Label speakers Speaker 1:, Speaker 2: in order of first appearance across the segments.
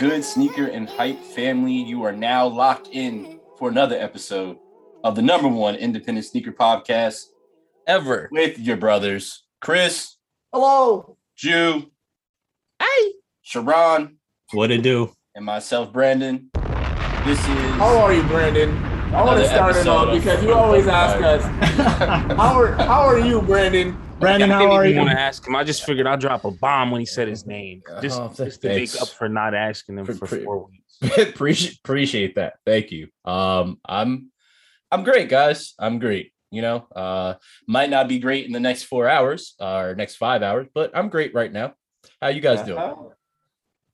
Speaker 1: What's good, sneaker and hype family? You are now locked in for another episode of the number one independent sneaker podcast
Speaker 2: Ever.
Speaker 1: with your brothers, Chris,
Speaker 3: Hello.
Speaker 1: Jew,
Speaker 2: Hey.
Speaker 1: Sharon,
Speaker 4: What it do?
Speaker 1: and myself, Brandon. This is
Speaker 3: How are you, Brandon? I want to start it off because you always ask us, how are how are you, Brandon?
Speaker 4: Brandon,
Speaker 2: I
Speaker 4: how
Speaker 2: didn't
Speaker 4: are
Speaker 2: even
Speaker 4: you?
Speaker 2: want to ask him. I just figured I'd drop a bomb when he said his name, just,
Speaker 1: Oh,
Speaker 2: just to make up for not asking him
Speaker 1: For-
Speaker 2: for,
Speaker 1: for-
Speaker 2: four weeks.
Speaker 1: appreciate appreciate that. Thank you. Um, I'm I'm great, guys. I'm great. You know, uh, might not be great in the next four hours uh, or next five hours, but I'm great right now. How you guys doing?
Speaker 3: Uh-huh.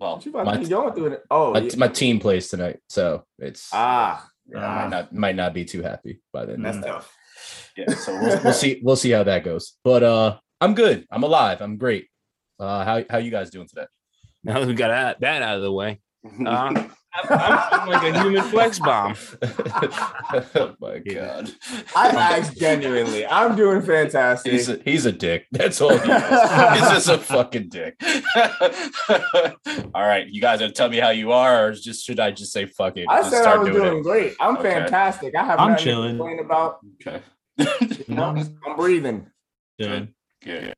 Speaker 1: Well,
Speaker 3: What you about
Speaker 1: my,
Speaker 3: to be going through it? Oh,
Speaker 1: my,
Speaker 3: yeah.
Speaker 1: my team plays tonight, so it's
Speaker 3: ah,
Speaker 1: yeah, I might not might not be too happy by then.
Speaker 3: that's tough.
Speaker 1: Yeah, so we'll, we'll see we'll see how that goes. But uh, I'm good. I'm alive. I'm great. Uh, how how you guys doing today?
Speaker 2: Now that we got that, that out of the way, uh, I'm, I'm like a human flex bomb.
Speaker 1: oh my god.
Speaker 3: I asked genuinely. I'm doing fantastic.
Speaker 1: He's a, he's a dick. That's all he is. he's just a fucking dick. all right, you guys are tell me how you are, or just should I just say fuck it?
Speaker 3: I
Speaker 1: Just
Speaker 3: said I was
Speaker 1: doing
Speaker 3: doing
Speaker 1: it?
Speaker 3: great. I'm
Speaker 1: Okay.
Speaker 3: fantastic. I have
Speaker 4: I'm
Speaker 3: nothing
Speaker 4: chilling.
Speaker 3: to complain about.
Speaker 1: Okay.
Speaker 3: I'm, I'm breathing.
Speaker 4: Good.
Speaker 1: Yeah, yeah.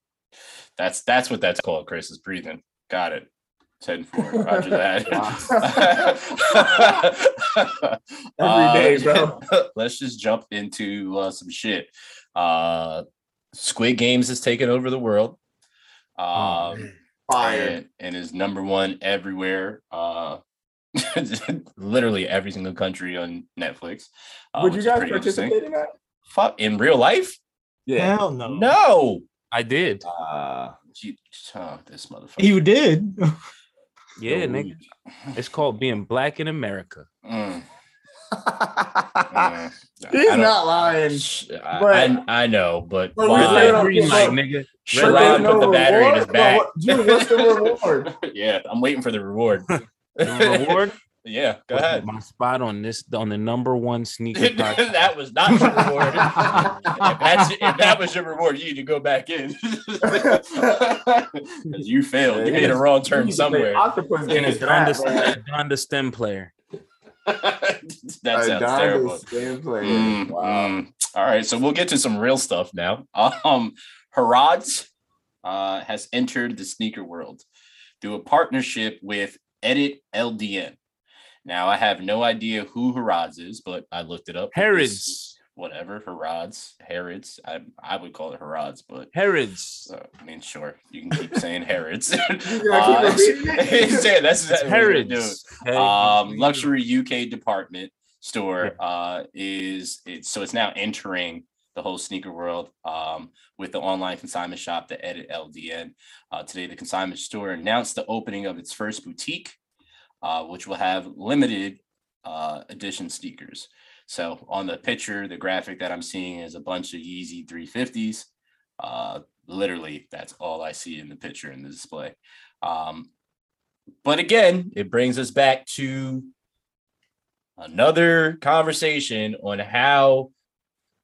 Speaker 1: That's that's what that's called. Chris is breathing. Got it. Ten four. Roger that.
Speaker 3: Every day, bro.
Speaker 1: Let's just jump into uh, some shit. Uh, Squid Games has taken over the world.
Speaker 2: Oh,
Speaker 1: Um,
Speaker 3: Fire.
Speaker 1: and, and is number one everywhere. Uh, literally every single country on Netflix. Uh,
Speaker 3: Would you guys
Speaker 1: pretty
Speaker 3: participate in that?
Speaker 1: Fuck in real life?
Speaker 3: Yeah.
Speaker 4: Hell no.
Speaker 1: No.
Speaker 2: I did.
Speaker 3: Uh,
Speaker 1: Gee, oh, this motherfucker.
Speaker 4: You did.
Speaker 2: Yeah,
Speaker 1: No.
Speaker 2: nigga. It's called being black in America.
Speaker 1: Mm, mm.
Speaker 3: He's
Speaker 1: don't-
Speaker 3: lying.
Speaker 1: Sh- I,
Speaker 3: But-
Speaker 1: I, I know, but
Speaker 3: But
Speaker 1: why?
Speaker 3: we
Speaker 2: Red
Speaker 3: said-
Speaker 2: light, green light, nigga.
Speaker 1: Sharon
Speaker 2: Red
Speaker 3: there's
Speaker 2: light,
Speaker 1: put the battery in his back.
Speaker 3: But Dude, what's the reward?
Speaker 1: yeah, I'm waiting for the reward.
Speaker 2: the reward.
Speaker 1: Yeah, go
Speaker 2: was
Speaker 1: ahead.
Speaker 2: My spot on this on the number one sneaker
Speaker 1: that was not your reward. if, that's, if that was your reward, you need to go back in. 'Cause you failed. You made a wrong turn
Speaker 3: You need to play
Speaker 1: somewhere.
Speaker 3: Octopus
Speaker 2: And
Speaker 3: game
Speaker 2: it's
Speaker 3: is
Speaker 2: Don
Speaker 3: that,
Speaker 2: the, Donda STEM player.
Speaker 1: that sounds terrible. Mm,
Speaker 3: Wow.
Speaker 1: mm. All right, so we'll get to some real stuff now. Um, Harrods uh, has entered the sneaker world through a partnership with Edit LDN. Now, I have no idea who Harrods is, but I looked it up.
Speaker 2: Herod's.
Speaker 1: Whatever, Harrods, Herods. I, I would call it Harrods, but
Speaker 2: Herod's.
Speaker 1: uh, I mean, sure, you can keep saying Herods. Uh, yeah, that's
Speaker 2: It's
Speaker 1: exactly what we're doing
Speaker 2: Herod's.
Speaker 1: Um, luxury UK department store uh, is it's so it's now entering the whole sneaker world um, with the online consignment shop, the Edit LDN. Uh, today, the consignment store announced the opening of its first boutique, uh, which will have limited uh, edition sneakers. So on the picture, the graphic that I'm seeing is a bunch of Yeezy 350s. Uh, literally, that's all I see in the picture in the display. Um, but again, it brings us back to another conversation on how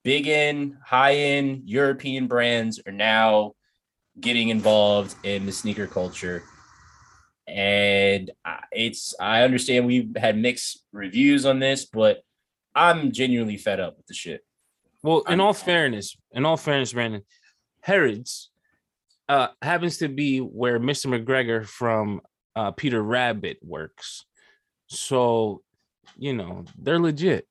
Speaker 1: big end, high end European brands are now getting involved in the sneaker culture. And it's, I understand we've had mixed reviews on this, but I'm genuinely fed up with the shit.
Speaker 2: Well, in all fairness, in all fairness, Brandon, Herod's uh, happens to be where Mr. McGregor from uh, Peter Rabbit works. So, you know, they're legit.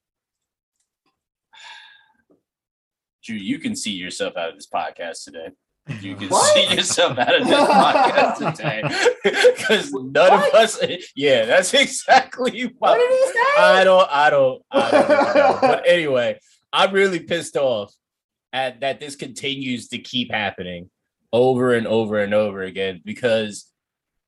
Speaker 1: Drew, you can see yourself out of this podcast today. You can
Speaker 3: What?
Speaker 1: see yourself out of this podcast today because none of us. Yeah, that's exactly
Speaker 3: What
Speaker 1: what
Speaker 3: did he say?
Speaker 1: I don't. I don't. I don't know. But anyway, I'm really pissed off at that. This continues to keep happening over and over and over again because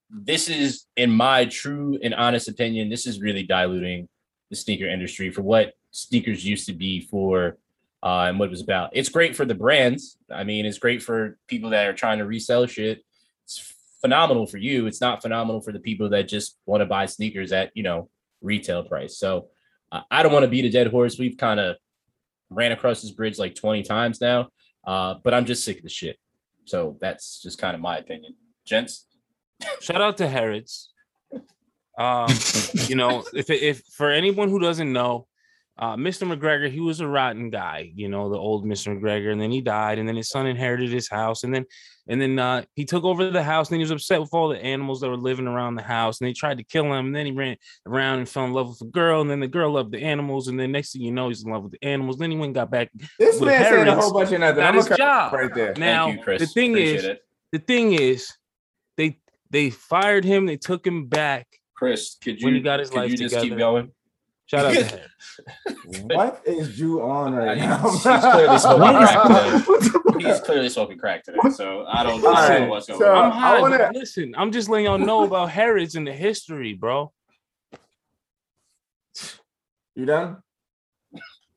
Speaker 1: this is, in my true and honest opinion, this is really diluting the sneaker industry for what sneakers used to be for uh, and what it was about. It's great for the brands. I mean, it's great for people that are trying to resell shit. It's phenomenal for you. It's not phenomenal for the people that just want to buy sneakers at, you know, retail price. So uh, I don't want to beat a dead horse. We've kind of ran across this bridge like 20 times now, uh, but I'm just sick of the shit. So that's just kind of my opinion. Gents,
Speaker 2: Shout out to Harrods. Um, you know, if if for anyone who doesn't know, uh, Mr. McGregor, he was a rotten guy, you know, the old Mr. McGregor, and then he died, and then his son inherited his house, and then and then uh, he took over the house, and then he was upset with all the animals that were living around the house, and they tried to kill him, and then he ran around and fell in love with a girl, and then the girl loved the animals, and then next thing you know, he's in love with the animals. Then he went and got back.
Speaker 3: This
Speaker 2: With
Speaker 3: man saying a whole bunch of nothing.
Speaker 2: Got
Speaker 3: I'm
Speaker 2: his
Speaker 3: gonna cut
Speaker 2: job.
Speaker 3: right there.
Speaker 2: Now
Speaker 5: Thank you, Chris.
Speaker 2: the thing
Speaker 5: Appreciate
Speaker 2: is,
Speaker 5: it.
Speaker 2: the thing is, they they fired him, they took him back.
Speaker 5: Chris, could you
Speaker 2: when he got his
Speaker 5: could
Speaker 2: life
Speaker 5: you just keep going?
Speaker 2: Shout out to him.
Speaker 3: What is Drew on right
Speaker 5: I-
Speaker 3: now?
Speaker 5: he's clearly smoking crack today. He's clearly smoking crack today, so I don't, I don't know
Speaker 3: right,
Speaker 5: what's going
Speaker 3: so-
Speaker 5: on.
Speaker 2: I'm high.
Speaker 3: I wanna-
Speaker 2: Listen, I'm just letting y'all know about Herod's and the history, bro.
Speaker 3: You done?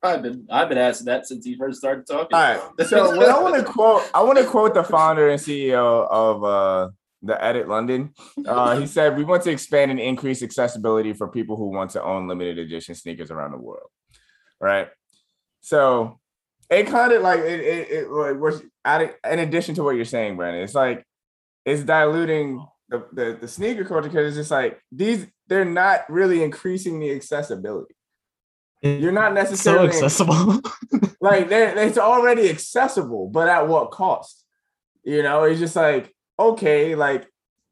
Speaker 5: I've been I've been asking that since he first started talking.
Speaker 3: All right. So what I want to quote, I want to quote the founder and CEO of uh, the Edit London. Uh, he said, "We want to expand and increase accessibility for people who want to own limited edition sneakers around the world." Right. So it kind of like it. It, it like was adding, in addition to what you're saying, Brandon. It's like it's diluting the the, the sneaker culture because it's just like these. They're not really increasing the accessibility. You're not
Speaker 4: so
Speaker 3: necessarily
Speaker 4: accessible.
Speaker 3: like they're, it's already accessible, but at what cost? You know, it's just like okay, like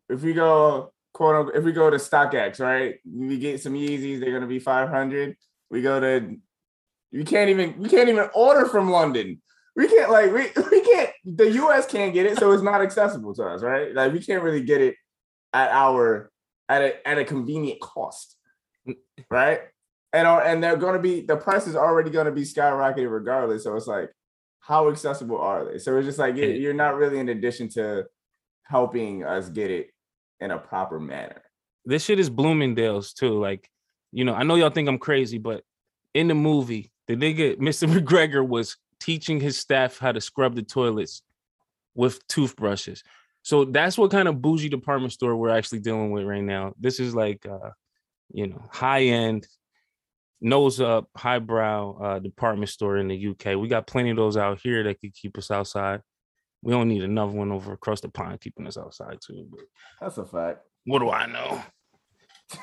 Speaker 3: if we go quote unquote, if we go to StockX, right? We get some Yeezys, they're gonna be five hundred. We go to, we can't even we can't even order from London. We can't like we we can't the U.S. can't get it, so it's not accessible to us, right? Like we can't really get it at our at a at a convenient cost, right? And are, and they're going to be the price is already going to be skyrocketing regardless. So it's like, how accessible are they? So it's just like you're not really in addition to helping us get it in a proper manner.
Speaker 2: This shit is Bloomingdale's too. Like, you know, I know y'all think I'm crazy, but in the movie, the nigga, Mr. McGregor, was teaching his staff how to scrub the toilets with toothbrushes. So that's what kind of bougie department store we're actually dealing with right now. This is like uh, you know, high end, nose up, highbrow uh department store in the UK. We got plenty of those out here that could keep us outside. We don't need another one over across the pond keeping us outside too. But
Speaker 3: That's a fact.
Speaker 2: what do I know?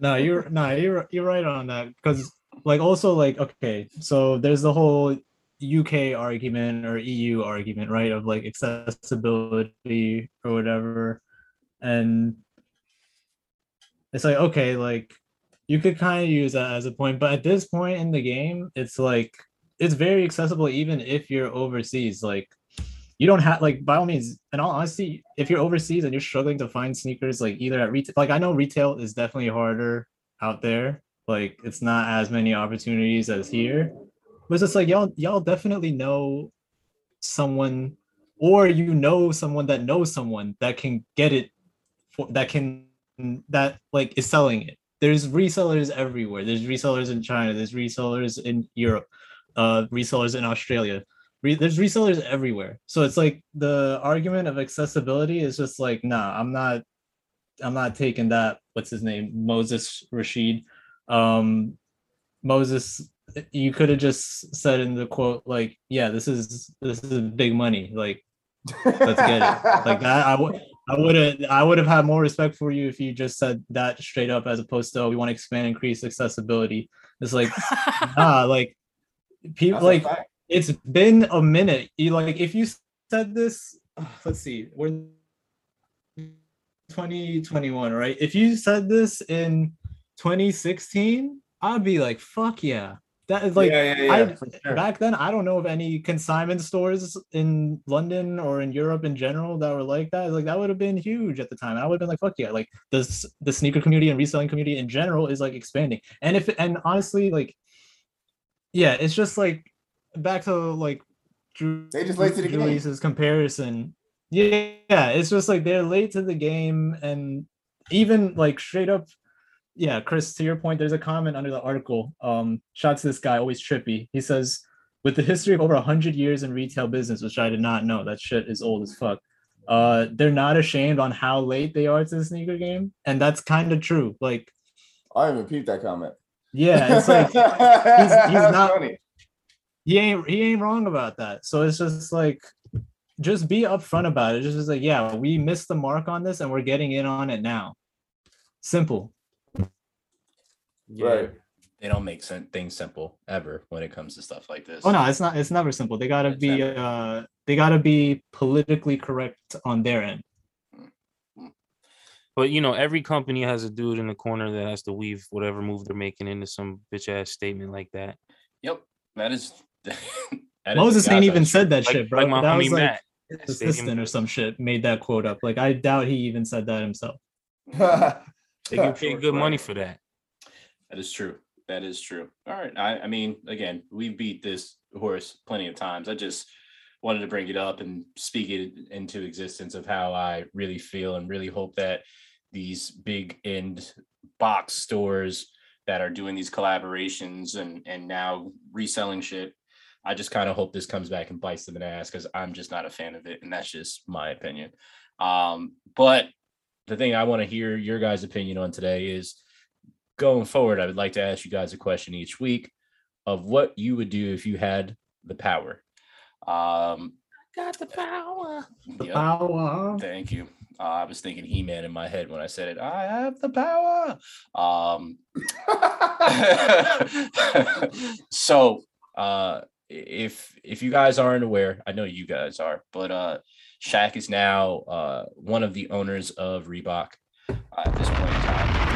Speaker 4: no, you're no, you're you're right on that because like also like okay, so there's the whole UK argument or EU argument, right? Of like accessibility or whatever, and it's like okay, like you could kind of use that as a point, but at this point in the game, it's like it's very accessible even if you're overseas. Like you don't have like by all means, in all honesty, if you're overseas and you're struggling to find sneakers, like either at retail, like I know retail is definitely harder out there. Like it's not as many opportunities as here. But it's just like y'all y'all definitely know someone or you know someone that knows someone that can get it for that can that like is selling it. There's resellers everywhere. There's resellers in China, there's resellers in Europe, uh resellers in Australia. Re- there's resellers everywhere. So it's like the argument of accessibility is just like, nah, I'm not I'm not taking that. What's his name? Moses Rashid. Um Moses you could have just said in the quote like yeah this is this is big money like let's get it like that i would i would have i would have had more respect for you if you just said that straight up as opposed to oh, we want to expand increase accessibility it's like ah like people
Speaker 3: That's
Speaker 4: like it's been a minute. You like if you said this let's see we're 2021 right? If you said this in 2016 i'd be like fuck yeah. That is like
Speaker 3: yeah, yeah, yeah, sure.
Speaker 4: back then i don't know of any consignment stores in london or in europe in general that were like that. Like that would have been huge at the time. I would have been like fuck yeah. Like the, the sneaker community and reselling community in general is like expanding. And if and honestly like yeah it's just like back to like Drew,
Speaker 3: They just late to the game.
Speaker 4: Julius's comparison yeah yeah, it's just like they're late to the game and even like straight up yeah chris to your point there's a comment under the article um shots this guy always trippy he says with the history of over 100 years in retail business which i did not know that shit is old as fuck uh they're not ashamed on how late they are to the sneaker game and that's kind of true like
Speaker 3: I didn't even peep that comment.
Speaker 4: Yeah it's like
Speaker 3: he's,
Speaker 4: he's not-
Speaker 3: funny.
Speaker 4: he ain't he ain't wrong about that so it's just like just be upfront about it just is like yeah we missed the mark on this and we're getting in on it now simple.
Speaker 2: Yeah.
Speaker 3: Right.
Speaker 1: They don't make sen- things simple ever when it comes to stuff like this.
Speaker 4: Oh no, it's not. It's never simple. They gotta
Speaker 1: It's
Speaker 4: be.
Speaker 1: never.
Speaker 4: Uh, they gotta be politically correct on their end.
Speaker 2: But you know, every company has a dude in the corner that has to weave whatever move they're making into some bitch ass statement like that.
Speaker 1: Yep, that is. that is
Speaker 4: Moses
Speaker 1: the
Speaker 4: ain't even
Speaker 1: honest
Speaker 4: said that
Speaker 2: Like,
Speaker 4: shit, bro.
Speaker 2: like my
Speaker 4: that
Speaker 2: homie
Speaker 4: was like
Speaker 2: Matt.
Speaker 4: his
Speaker 2: Stadium
Speaker 4: assistant or some shit made that quote up. Like I doubt he even said that himself.
Speaker 2: They get paid good money for that.
Speaker 1: That is true. That is true. All right. I, I mean, again, we beat this horse plenty of times. I just wanted to bring it up and speak it into existence of how I really feel and really hope that these big end box stores that are doing these collaborations and and now reselling shit. I just kind of hope this comes back and bites them in the ass because I'm just not a fan of it, and that's just my opinion. Um, but the thing I want to hear your guys' opinion on today is going forward, I would like to ask you guys a question each week of what you would do if you had the power. Um,
Speaker 2: Got the power.
Speaker 4: The
Speaker 1: yep,
Speaker 4: power.
Speaker 1: thank you. Uh, I was thinking He-Man in my head when I said it. I have the power. Um, so uh, if if you guys aren't aware, I know you guys are, but uh, Shaq is now uh, one of the owners of Reebok uh, at this point in time.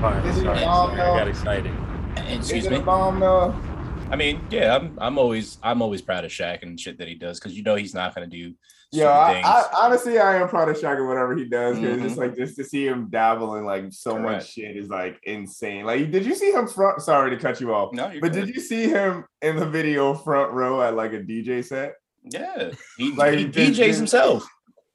Speaker 2: Sorry,
Speaker 3: Is it
Speaker 2: sorry,
Speaker 3: bomb,
Speaker 2: sorry, I got excited.
Speaker 1: And, excuse me.
Speaker 3: bomb?
Speaker 1: I mean, yeah, I'm I'm always I'm always proud of Shaq and shit that he does because you know he's not gonna do
Speaker 3: Yeah, I. I, honestly, I am proud of Shaq and whatever he does because
Speaker 1: Mhm.
Speaker 3: it's like just to see him dabble in like so
Speaker 1: Correct.
Speaker 3: much shit is like insane. Like, did you see him front? Sorry to cut you off,
Speaker 1: no,
Speaker 3: but
Speaker 1: good.
Speaker 3: did you see him in the video front row at like a DJ set?
Speaker 1: Yeah, he,
Speaker 3: Like,
Speaker 1: he DJs
Speaker 3: just-
Speaker 1: himself.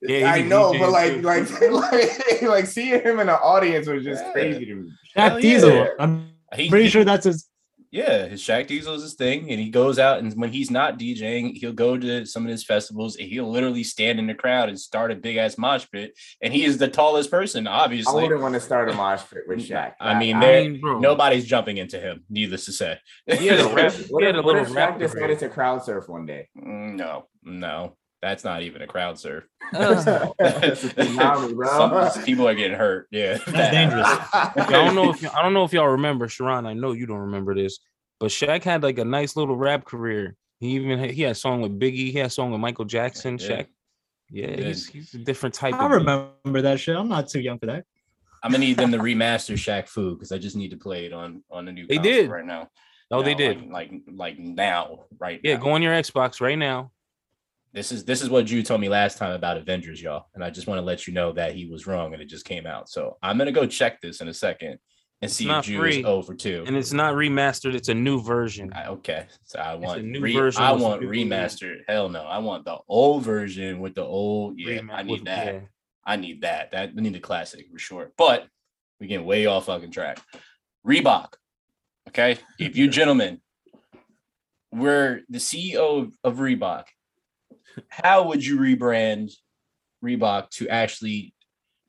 Speaker 2: Yeah,
Speaker 3: I know,
Speaker 2: DJing
Speaker 3: but like,
Speaker 2: too.
Speaker 3: like, like, like seeing him in the audience was just
Speaker 1: Yeah.
Speaker 3: crazy to me.
Speaker 4: Shaq Diesel.
Speaker 1: yeah.
Speaker 4: I'm pretty sure that's his.
Speaker 1: Yeah, his Shaq Diesel is his thing, and he goes out and when he's not DJing, he'll go to some of his festivals and he'll literally stand in the crowd and start a big ass mosh pit. And he is the tallest person, obviously.
Speaker 3: I
Speaker 1: obviously.
Speaker 3: wouldn't want to start a mosh pit with Shaq.
Speaker 1: I mean,
Speaker 2: I mean,
Speaker 1: Nobody's jumping into him, needless to say.
Speaker 2: He had a
Speaker 3: what
Speaker 2: rap-
Speaker 3: if, what
Speaker 2: he had a
Speaker 3: what
Speaker 2: little
Speaker 3: if
Speaker 2: rap
Speaker 3: Shaq decided to crowd surf one day?
Speaker 1: Mm, no, no, that's not even a crowd surf.
Speaker 3: That's a tsunami.
Speaker 1: Some people are getting hurt. Yeah,
Speaker 4: That's dangerous.
Speaker 2: I don't know if y- I don't know if y'all remember Sharon. I know you don't remember this, but Shaq had like a nice little rap career. He even had, he had a song with Biggie. He had a song with Michael Jackson.
Speaker 1: Yeah.
Speaker 2: Shaq. Yeah,
Speaker 1: did.
Speaker 2: he's, he's a different type.
Speaker 4: I
Speaker 2: of dude.
Speaker 4: remember that shit. I'm not too young for that.
Speaker 1: I'm gonna need them to remaster Shaq Fu because I just need to play it on on the new.
Speaker 2: They did.
Speaker 1: right now.
Speaker 2: Oh, they did.
Speaker 1: like, like like now, right?
Speaker 2: Yeah,
Speaker 1: now.
Speaker 2: go on your Xbox right now.
Speaker 1: This is this is what Drew told me last time about Avengers, y'all, and I just want to let you know that he was wrong and it just came out. So I'm gonna go check this in a second and see if Drew
Speaker 2: free.
Speaker 1: is over two.
Speaker 2: And it's not remastered; it's a new version.
Speaker 1: I- okay, so I want
Speaker 2: new
Speaker 1: re-
Speaker 2: version
Speaker 1: I want remastered. Hell no, I want the old version with the old. Yeah, I need that.
Speaker 2: yeah.
Speaker 1: I need that. That I need the classic for sure. But we get way off fucking track. Reebok. Okay. If you gentlemen were the CEO of, of Reebok, how would you rebrand Reebok to actually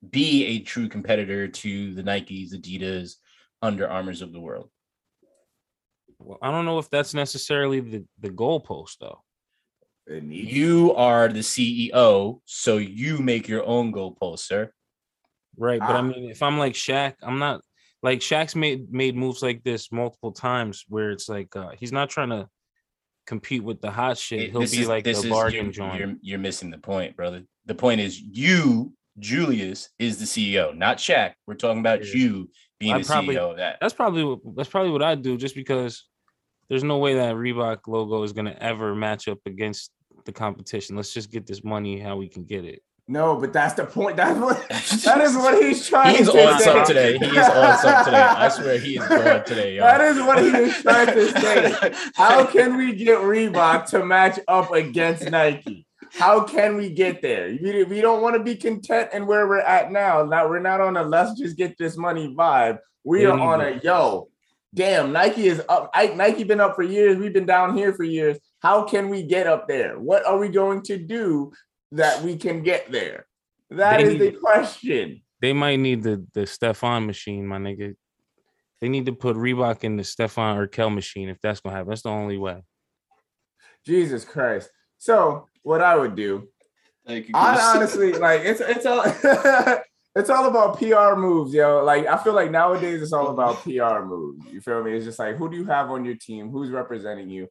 Speaker 1: be a true competitor to the Nikes, Adidas, Under Armours of the world?
Speaker 2: Well, I don't know if that's necessarily the the goalpost though.
Speaker 1: You are the CEO, so you make your own goalpost, sir.
Speaker 2: Right. But
Speaker 3: Ah.
Speaker 2: I mean, if I'm like Shaq, I'm not like Shaq's made made moves like this multiple times where it's like uh he's not trying to compete with the hot shit.
Speaker 1: It-
Speaker 2: He'll be
Speaker 1: is-
Speaker 2: like the bargain
Speaker 1: you're,
Speaker 2: joint.
Speaker 1: You're, you're missing the point, brother. The point is you, Julius, is the CEO, not Shaq. We're talking about
Speaker 2: Yeah.
Speaker 1: you being
Speaker 2: I
Speaker 1: the
Speaker 2: probably-
Speaker 1: CEO of that.
Speaker 2: That's probably what that's probably what I do just because there's no way that Reebok logo is gonna ever match up against the competition. Let's just get this money how we can get it.
Speaker 3: No, but that's the point. That's what that is what he's trying
Speaker 1: He's
Speaker 3: to say.
Speaker 1: He's on something today. He is on something today. I swear he is going today, y'all.
Speaker 3: That is what he is trying to say. How can we get Reebok to match up against Nike? How can we get there? We, we don't want to be content in where we're at now. Now we're not on a let's just get this money vibe. We are on
Speaker 2: you
Speaker 3: a yo. Damn, Nike is up. I, Nike been up for years. We've been down here for years. How can we get up there? What are we going to do that we can get there? That
Speaker 2: They
Speaker 3: is
Speaker 2: need-
Speaker 3: the question.
Speaker 2: They might need the the Stefan machine, my nigga. They need to put Reebok in the Stefan Urquelle machine if that's gonna happen. That's the only way.
Speaker 3: Jesus Christ. So what I would do
Speaker 1: Thank you,
Speaker 3: I honestly like it's it's all it's all about PR moves, yo. Like I feel like nowadays it's all about PR moves. You feel me? It's just like who do you have on your team? Who's representing you?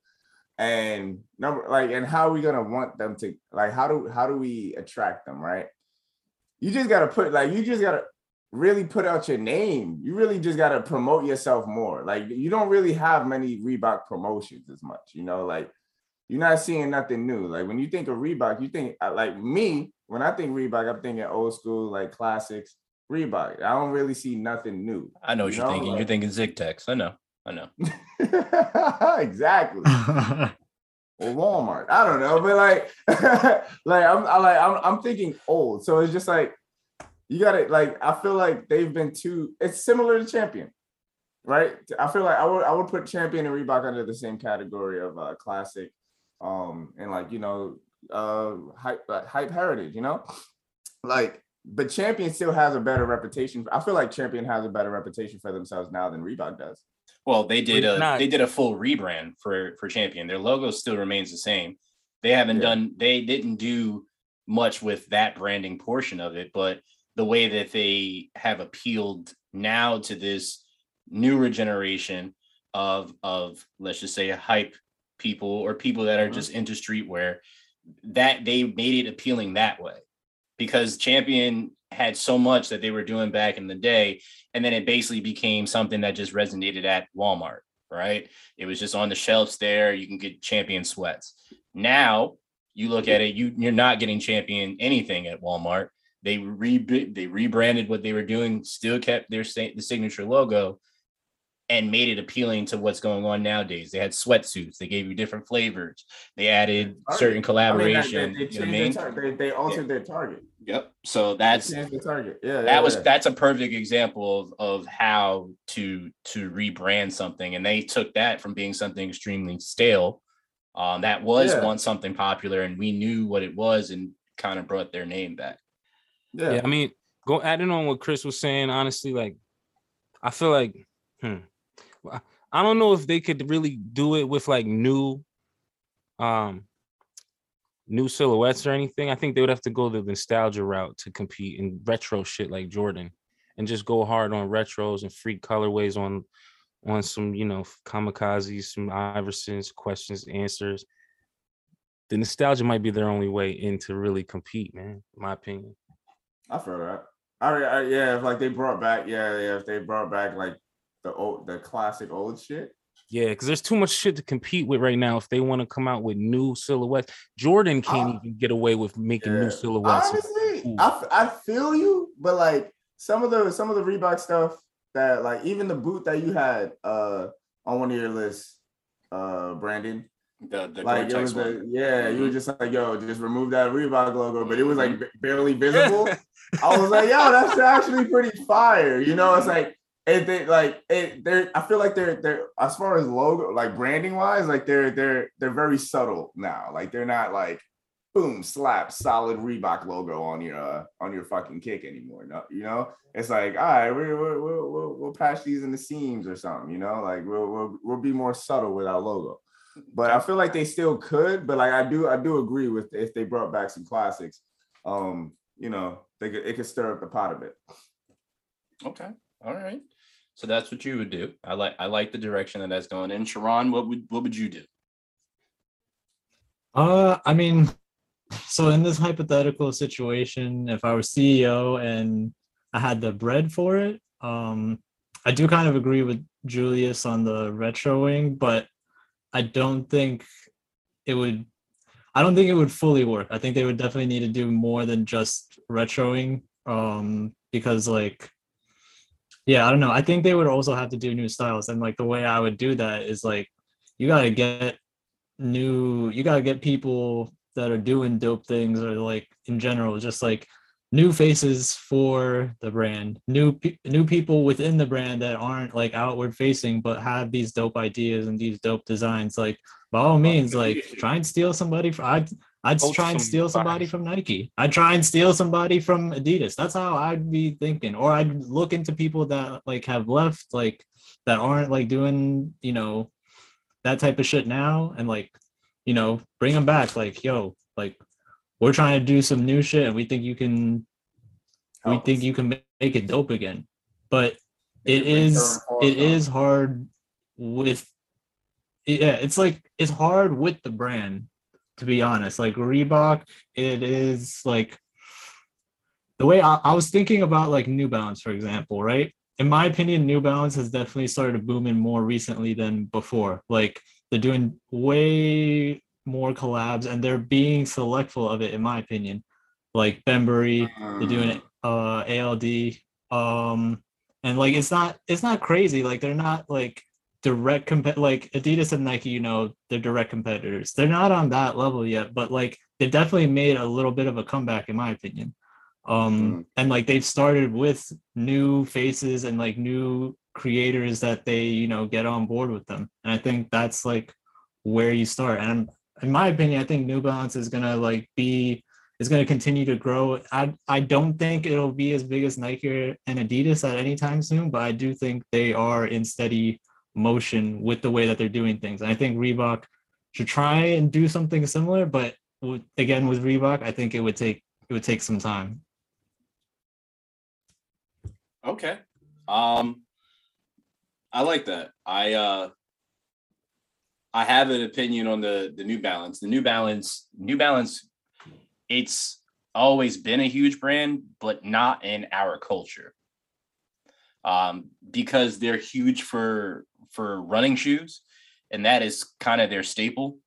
Speaker 3: And number like and how are we gonna want them to like how do how do we attract them, right? You just gotta put like you just gotta really put out your name. You really just gotta promote yourself more. Like you don't really have many Reebok promotions as much, you know, like you're not seeing nothing new. Like when you think of Reebok, you think uh, like me, when I think Reebok, I'm thinking old school, like classics. Reebok. I don't really see nothing new.
Speaker 1: I know what
Speaker 3: You
Speaker 1: you're
Speaker 3: know,
Speaker 1: thinking.
Speaker 3: like-
Speaker 1: You're thinking ZigTechs. I know. I know.
Speaker 3: exactly. Or Walmart. I don't know, but like, like I'm, I like I'm, I'm thinking old. So it's just like you got to like. I feel like they've been too. It's similar to Champion, right? I feel like I would, I would put Champion and Reebok under the same category of uh, classic, um, and like you know, uh, hype, uh, hype heritage. You know, like. But Champion still has a better reputation. I feel like Champion has a better reputation for themselves now than Reebok does.
Speaker 1: Well, they did a
Speaker 2: not-
Speaker 1: they did a full rebrand for for Champion. Their logo still remains the same. They haven't
Speaker 3: Yeah.
Speaker 1: done they didn't do much with that branding portion of it, but the way that they have appealed now to this newer generation of of let's just say hype people or people that are
Speaker 3: Mhm.
Speaker 1: just into streetwear that they made it appealing that way because champion had so much that they were doing back in the day and then it basically became something that just resonated at Walmart, right? It was just on the shelves there. You can get champion sweats. Now you look at it, you you're not getting champion anything at Walmart. They re they rebranded what they were doing, still kept their the signature logo, and made it appealing to what's going on nowadays. They had sweatsuits. They gave you different flavors. They added
Speaker 3: Target.
Speaker 1: certain
Speaker 3: I mean, they-
Speaker 1: collaboration.
Speaker 3: they,
Speaker 1: you know I mean?
Speaker 3: their tar- they, they altered their target.
Speaker 1: Yep. So that's
Speaker 3: the target. Yeah, yeah,
Speaker 1: that was
Speaker 3: yeah.
Speaker 1: that's a perfect example of of how to to rebrand something and they took that from being something extremely stale um that was
Speaker 3: Yeah.
Speaker 1: once something popular and we knew what it was and kind of brought their name back
Speaker 3: yeah.
Speaker 2: Yeah, I mean, go adding on what Chris was saying, honestly, like I feel like hmm, well, I don't know if they could really do it with like new um new silhouettes or anything. I think they would have to go the nostalgia route to compete in retro shit like Jordan and just go hard on retros and freak colorways on on some, you know, kamikazes, some Iversons, questions, answers. The nostalgia might be their only way in to really compete, man, my opinion.
Speaker 3: I feel that. I, I yeah, if like they brought back, yeah, yeah, if they brought back like the old, the classic old shit.
Speaker 2: Yeah, because there's too much shit to compete with right now. If they want to come out with new silhouettes, Jordan can't
Speaker 3: Ah.
Speaker 2: even get away with making
Speaker 3: Yeah.
Speaker 2: new silhouettes.
Speaker 3: Honestly,
Speaker 2: Ooh.
Speaker 3: I, f- I feel you, but like some of the some of the Reebok stuff that like even the boot that you had uh on one of your lists, uh Brandon,
Speaker 1: the the
Speaker 3: like it was
Speaker 1: one.
Speaker 3: the, yeah, you were just like yo, just remove that Reebok logo, but it was
Speaker 1: Mm-hmm.
Speaker 3: like b- barely visible. I was like, yo, that's actually pretty fire. You know, it's like it they like it they're I feel like they're they're as far as logo, like branding wise, like they're they're they're very subtle now. Like they're not like boom, slap, solid Reebok logo on your uh, on your fucking kick anymore. No, you know, it's like, all right, we we'll, we'll, we'll, we'll patch these in the seams or something, you know, like we'll, we'll, we'll be more subtle with our logo. But I feel like they still could, but like I do, I do agree with if they brought back some classics, um, you know, they could, it could stir up the pot a bit.
Speaker 1: okay all right so that's what you would do i like i like the direction that that's going in sharon what would what would you do
Speaker 4: Uh, I mean, so in this hypothetical situation, if I were CEO and I had the bread for it, um, I do kind of agree with Julius on the retroing, but I don't think it would. I don't think it would fully work. I think they would definitely need to do more than just retroing, um, because like, yeah, I don't know. I think they would also have to do new styles, and like the way I would do that is like, you gotta get new you got to get people that are doing dope things or like in general just like new faces for the brand new pe- new people within the brand that aren't like outward facing but have these dope ideas and these dope designs. Like by all means like try and steal somebody from i'd i'd try and steal somebody from nike. I'd try and steal somebody from adidas. That's how i'd be thinking. Or i'd look into people that like have left like that aren't like doing you know that type of shit now and like you know bring them back. Like yo like we're trying to do some new shit and we think you can we
Speaker 3: Helps.
Speaker 4: think you can make it dope again. But it,
Speaker 3: it
Speaker 4: is it is hard with yeah, it's like it's hard with the brand, to be honest. Like Reebok, it is like the way I, I was thinking about like New Balance, for example, right? In my opinion, New Balance has definitely started booming more recently than before. Like they're doing way more collabs and they're being selectful of it, in my opinion. Like Bembury, they're doing uh ALD. Um and like it's not it's not crazy. Like they're not like direct comp like Adidas and Nike, you know, they're direct competitors. They're not on that level yet, but like they've definitely made a little bit of a comeback in my opinion. Um and like they've started with new faces and like new creators that they, you know, get on board with them. And I think that's like where you start. And in my opinion, I think New Balance is gonna like be is to continue to grow. I I don't think it'll be as big as Nike and Adidas at any time soon, but I do think they are in steady motion with the way that they're doing things. And I think Reebok should try and do something similar, but again with Reebok, I think it would take it would take some time.
Speaker 1: Okay. Um I like that. I uh I have an opinion on the the New Balance. The New Balance, New Balance, it's always been a huge brand, but not in our culture. Um, because they're huge for for running shoes, and that is kind of their staple.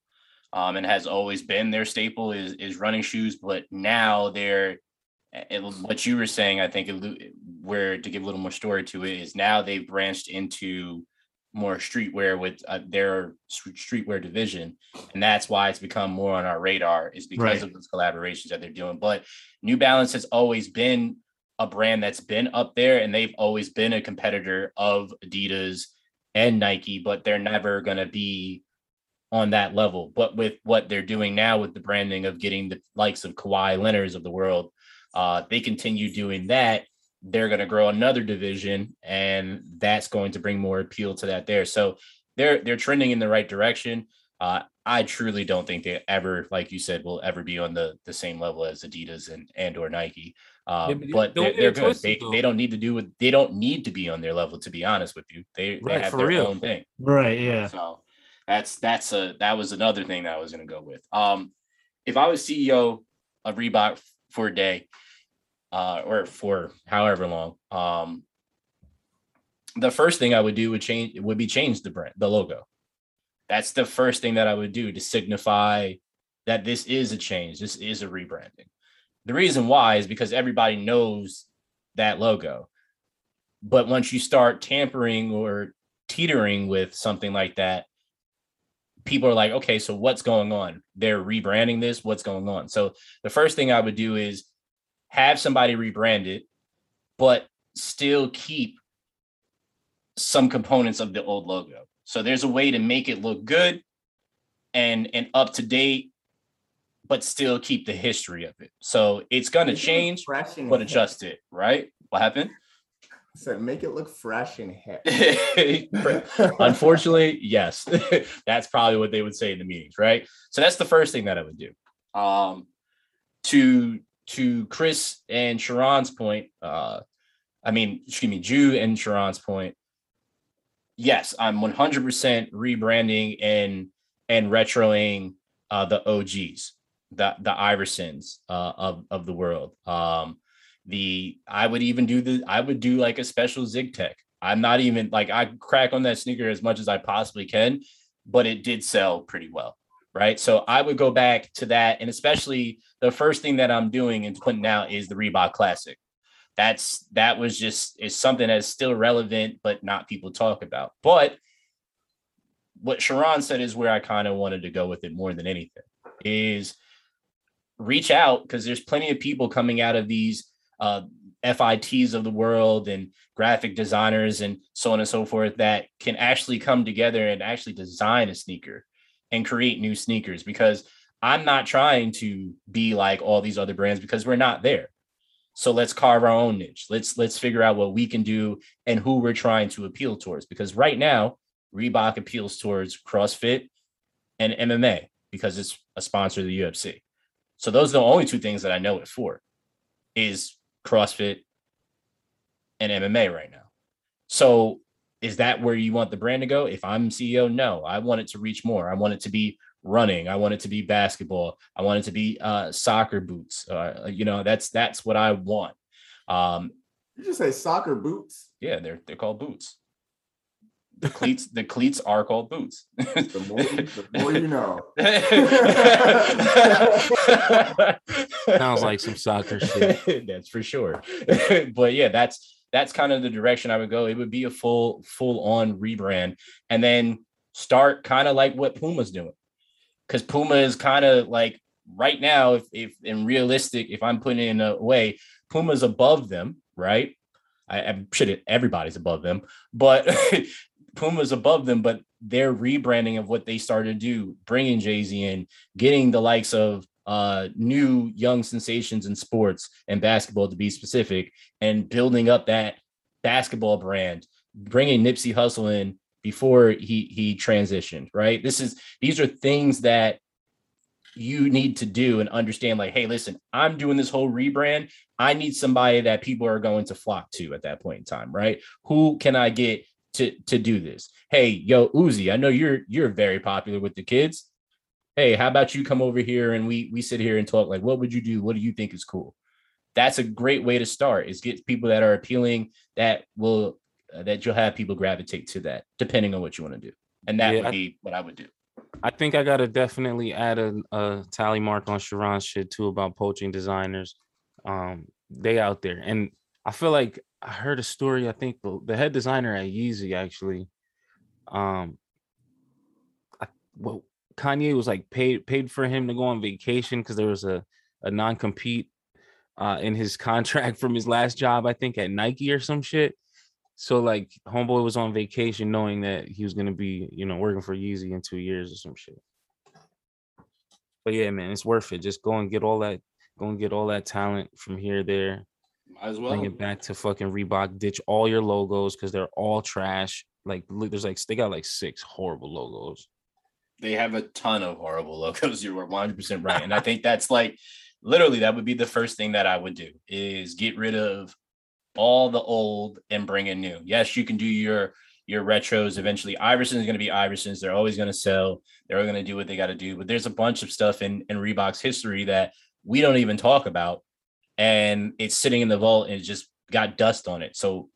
Speaker 1: Um, and has always been their staple is is running shoes, but now they're and what you were saying, I think, where to give a little more story to it is now they've branched into more streetwear with uh, their streetwear division, and that's why it's become more on our radar is because
Speaker 4: Right.
Speaker 1: of those collaborations that they're doing. But New Balance has always been a brand that's been up there, and they've always been a competitor of Adidas and Nike, but they're never going to be on that level. But with what they're doing now with the branding of getting the likes of Kawhi Leonard's of the world, uh, they continue doing that. They're going to grow another division, and that's going to bring more appeal to that there. So they're they're trending in the right direction. Uh, I truly don't think they ever, like you said, will ever be on the the same level as Adidas and and or Nike. Uh,
Speaker 2: Yeah, but
Speaker 1: but they're, they're good. They,
Speaker 2: though.
Speaker 1: they don't need to do what they don't need to be on their level. To be honest with you, they, they have their
Speaker 2: real.
Speaker 1: own thing.
Speaker 4: Right. Yeah.
Speaker 1: So that's that's a that was another thing that I was gonna go with. Um, if I was CEO of Reebok for a day, uh, or for however long, um, the first thing I would do would change would be change the brand, the logo. That's the first thing that I would do to signify that this is a change. This is a rebranding. The reason why is because everybody knows that logo. But once you start tampering or teetering with something like that, people are like, okay, so what's going on? They're rebranding this. What's going on? So the first thing I would do is have somebody rebrand it, but still keep some components of the old logo. So there's a way to make it look good and and up to date, but still keep the history of it. So it's gonna
Speaker 3: Make
Speaker 1: change, but
Speaker 3: hip.
Speaker 1: adjust it, right? What happened?
Speaker 3: I said make it look fresh and hip.
Speaker 1: Unfortunately, yes. that's probably what they would say in the meetings, right? So that's the first thing that I would do. Um to to Chris and Sharon's point, uh I mean, excuse me, Jew and Sharon's point. Yes, I'm 100% rebranding and and retroing uh the OGs, the the Iversons uh of of the world. Um the I would even do the I would do like a special ZigTech. I'm not even like I crack on that sneaker as much as I possibly can, but it did sell pretty well. Right. So I would go back to that. And especially the first thing that I'm doing and putting out is the Reebok Classic. That's that was just is something that's still relevant, but not people talk about. But what Sharon said is where I kind of wanted to go with it more than anything is reach out because there's plenty of people coming out of these uh, FITs of the world and graphic designers and so on and so forth that can actually come together and actually design a sneaker and create new sneakers because I'm not trying to be like all these other brands because we're not there. So let's carve our own niche. Let's let's figure out what we can do and who we're trying to appeal towards because right now Reebok appeals towards CrossFit and MMA because it's a sponsor of the UFC. So those are the only two things that I know it for is CrossFit and MMA right now. So is that where you want the brand to go? If I'm CEO, no, I want it to reach more. I want it to be running. I want it to be basketball. I want it to be uh, soccer boots. Uh, you know, that's that's what I want. Um,
Speaker 3: you just say soccer boots.
Speaker 1: Yeah, they're they're called boots. The cleats, the cleats are called boots.
Speaker 3: the, more, the more you know.
Speaker 2: Sounds like some soccer shit.
Speaker 1: that's for sure. but yeah, that's that's kind of the direction I would go. It would be a full full on rebrand, and then start kind of like what Puma's doing, because Puma is kind of like right now. If if in realistic, if I'm putting it in a way, Puma's above them, right? I, sure everybody's above them, but Puma's above them. But their rebranding of what they started to do, bringing Jay Z in, getting the likes of uh, new young sensations in sports and basketball to be specific, and building up that basketball brand, bringing Nipsey Hussle in before he he transitioned. Right. This is these are things that you need to do and understand. Like, hey, listen, I'm doing this whole rebrand. I need somebody that people are going to flock to at that point in time. Right. Who can I get to to do this? Hey, yo, Uzi, I know you're you're very popular with the kids hey, how about you come over here and we we sit here and talk like what would you do? What do you think is cool? That's a great way to start is get people that are appealing that will uh, that you'll have people gravitate to that depending on what you want to do. And that yeah, would be I, what I would do.
Speaker 2: I think I got to definitely add a, a, tally mark on Sharon's shit too about poaching designers. Um, they out there. And I feel like I heard a story. I think the, the head designer at Yeezy actually, um, I, well, Kanye was like paid paid for him to go on vacation because there was a a non compete uh, in his contract from his last job, I think at Nike or some shit. So like homeboy was on vacation knowing that he was gonna be, you know, working for Yeezy in two years or some shit. But yeah, man, it's worth it. Just go and get all that, go and get all that talent from here, there.
Speaker 1: Might as well
Speaker 2: bring it back to fucking Reebok. Ditch all your logos because they're all trash. Like there's like they got like six horrible logos
Speaker 1: they have a ton of horrible logos. You're 100% right. And I think that's like literally that would be the first thing that I would do is get rid of all the old and bring in new. Yes, you can do your your retros eventually. Iverson is going to be Iversons. They're always going to sell. They're going to do what they got to do. But there's a bunch of stuff in in Reebok's history that we don't even talk about, and it's sitting in the vault and it just got dust on it. So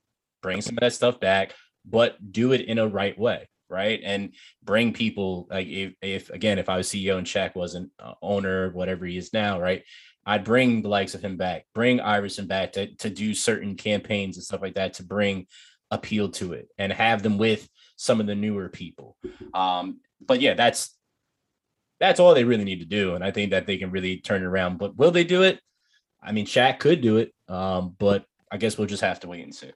Speaker 1: bring some of that stuff back, but do it in a right way right? And bring people like if, if again, if I was CEO and Shaq wasn't uh, owner, whatever he is now, right? I'd bring the likes of him back, bring Iverson back to to do certain campaigns and stuff like that to bring appeal to it and have them with some of the newer people. Um, but yeah, that's that's all they really need to do, and I think that they can really turn it around. But will they do it? I mean, Shaq could do it, um, but I guess we'll just have to wait and see.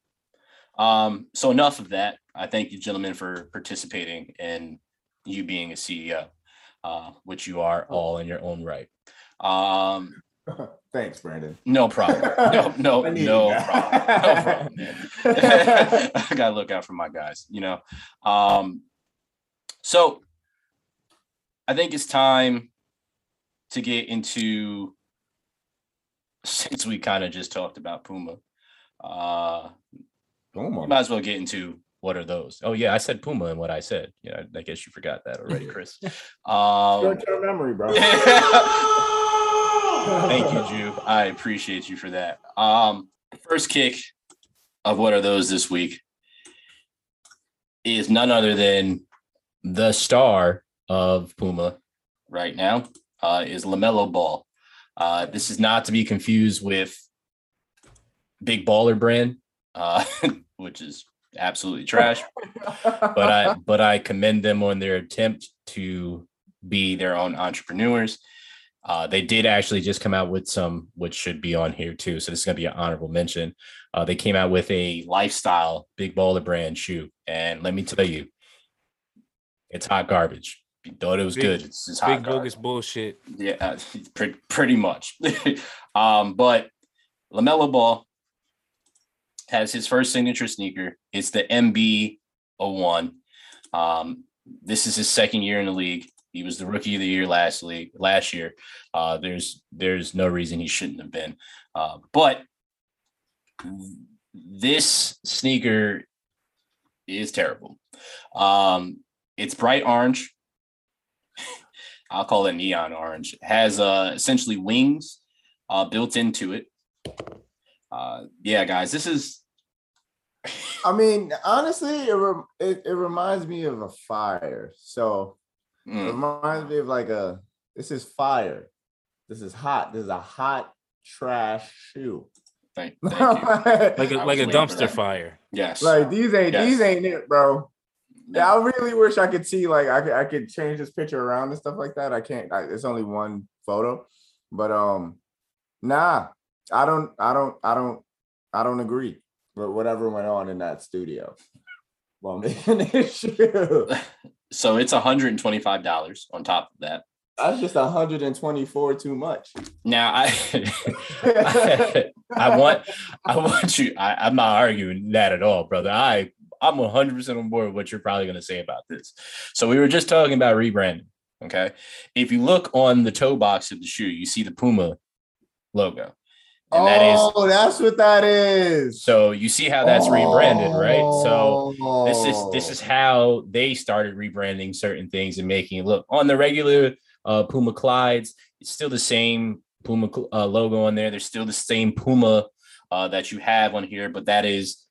Speaker 1: Um, so enough of that. I thank you, gentlemen, for participating and you being a CEO, uh, which you are oh. all in your own right. Um,
Speaker 3: Thanks, Brandon.
Speaker 1: No problem. No, no, no problem. No problem. I gotta look out for my guys, you know. Um, so I think it's time to get into since we kind of just talked about Puma. Uh, Puma. Might as well get into what are those? Oh yeah, I said Puma and what I said. Yeah, I guess you forgot that already, Chris. Um,
Speaker 3: Short-term memory, bro.
Speaker 1: Thank you, Jew. I appreciate you for that. Um, first kick of what are those this week is none other than the star of Puma right now uh, is LaMelo Ball. Uh, this is not to be confused with Big Baller Brand, uh, which is absolutely trash. but I but I commend them on their attempt to be their own entrepreneurs. Uh, they did actually just come out with some, which should be on here too. So this is going to be an honorable mention. Uh, they came out with a lifestyle big baller brand shoe, and let me tell you, it's hot garbage. You thought it was big, good. It's, it's
Speaker 2: big bogus bullshit.
Speaker 1: Yeah, pretty, pretty much. um, but Lamelo Ball has his first signature sneaker. It's the MB01. Um, this is his second year in the league. He was the rookie of the year last league last year. Uh, there's there's no reason he shouldn't have been. Uh, but this sneaker is terrible. Um, it's bright orange. I'll call it neon orange. It has uh, essentially wings uh, built into it. Uh, yeah, guys, this is.
Speaker 3: I mean, honestly, it, re- it it reminds me of a fire. So it
Speaker 1: Mm,
Speaker 3: reminds me of like a. This is fire. This is hot. This is a hot trash shoe.
Speaker 1: thank, thank you.
Speaker 2: like a
Speaker 1: I
Speaker 2: like a dumpster fire.
Speaker 1: Yes.
Speaker 3: like these ain't
Speaker 1: Yes.
Speaker 3: these ain't it, bro. Yeah, I really wish I could see like I could I could change this picture around and stuff like that. I can't. I, it's only one photo, but um, nah, I don't, I don't, I don't, I don't agree with whatever went on in that studio Well, making this shoe.
Speaker 1: So it's $125 on top of that.
Speaker 3: That's just 124 too much.
Speaker 1: Now I I want I want you I, I'm not arguing that at all, brother. I I'm 100 percent on board with what you're probably gonna say about this. So we were just talking about rebranding. Okay. If you look on the toe box of the shoe, you see the Puma logo. And that is
Speaker 3: oh, that's what that is.
Speaker 1: so you see how that's rebranded, right? So
Speaker 3: So
Speaker 1: this is this is how they started rebranding certain things and making it look on the regular uh, Puma Clydes. It's still the same Puma uh, logo on there. There's still the same Puma uh, that you have on here, but that is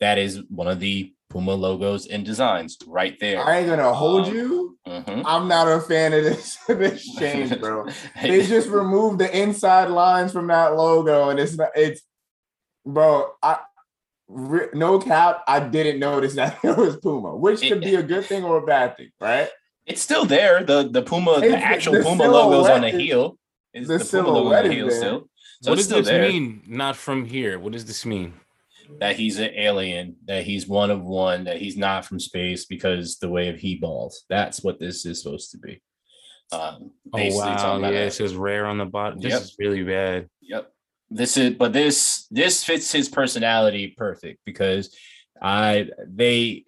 Speaker 1: that is one of the Puma logos and designs right there.
Speaker 3: I ain't gonna hold
Speaker 1: Um,
Speaker 3: you.
Speaker 1: Mhm.
Speaker 3: I'm not a fan of this this change, bro. they just removed the inside lines from that logo, and it's not. It's, bro. I re- no cap. I didn't notice that it was Puma, which could be a good thing or a bad thing, right?
Speaker 1: it's still there. The the Puma, the actual
Speaker 3: the
Speaker 1: Puma logo's on the heel. Is
Speaker 3: the
Speaker 1: the, Puma logo on the heel
Speaker 3: there.
Speaker 1: still? So
Speaker 2: what does this
Speaker 1: there.
Speaker 2: mean? Not from here. What does this mean?
Speaker 1: That he's an alien, that he's one of one, that he's not from space because the way of he balls. That's what this is supposed to be. Um,
Speaker 2: Oh wow,
Speaker 1: talking
Speaker 2: yeah,
Speaker 1: about
Speaker 2: it says rare on the bottom. This
Speaker 1: Yep.
Speaker 2: is really bad.
Speaker 1: Yep. This is, but this this fits his personality perfect because I they.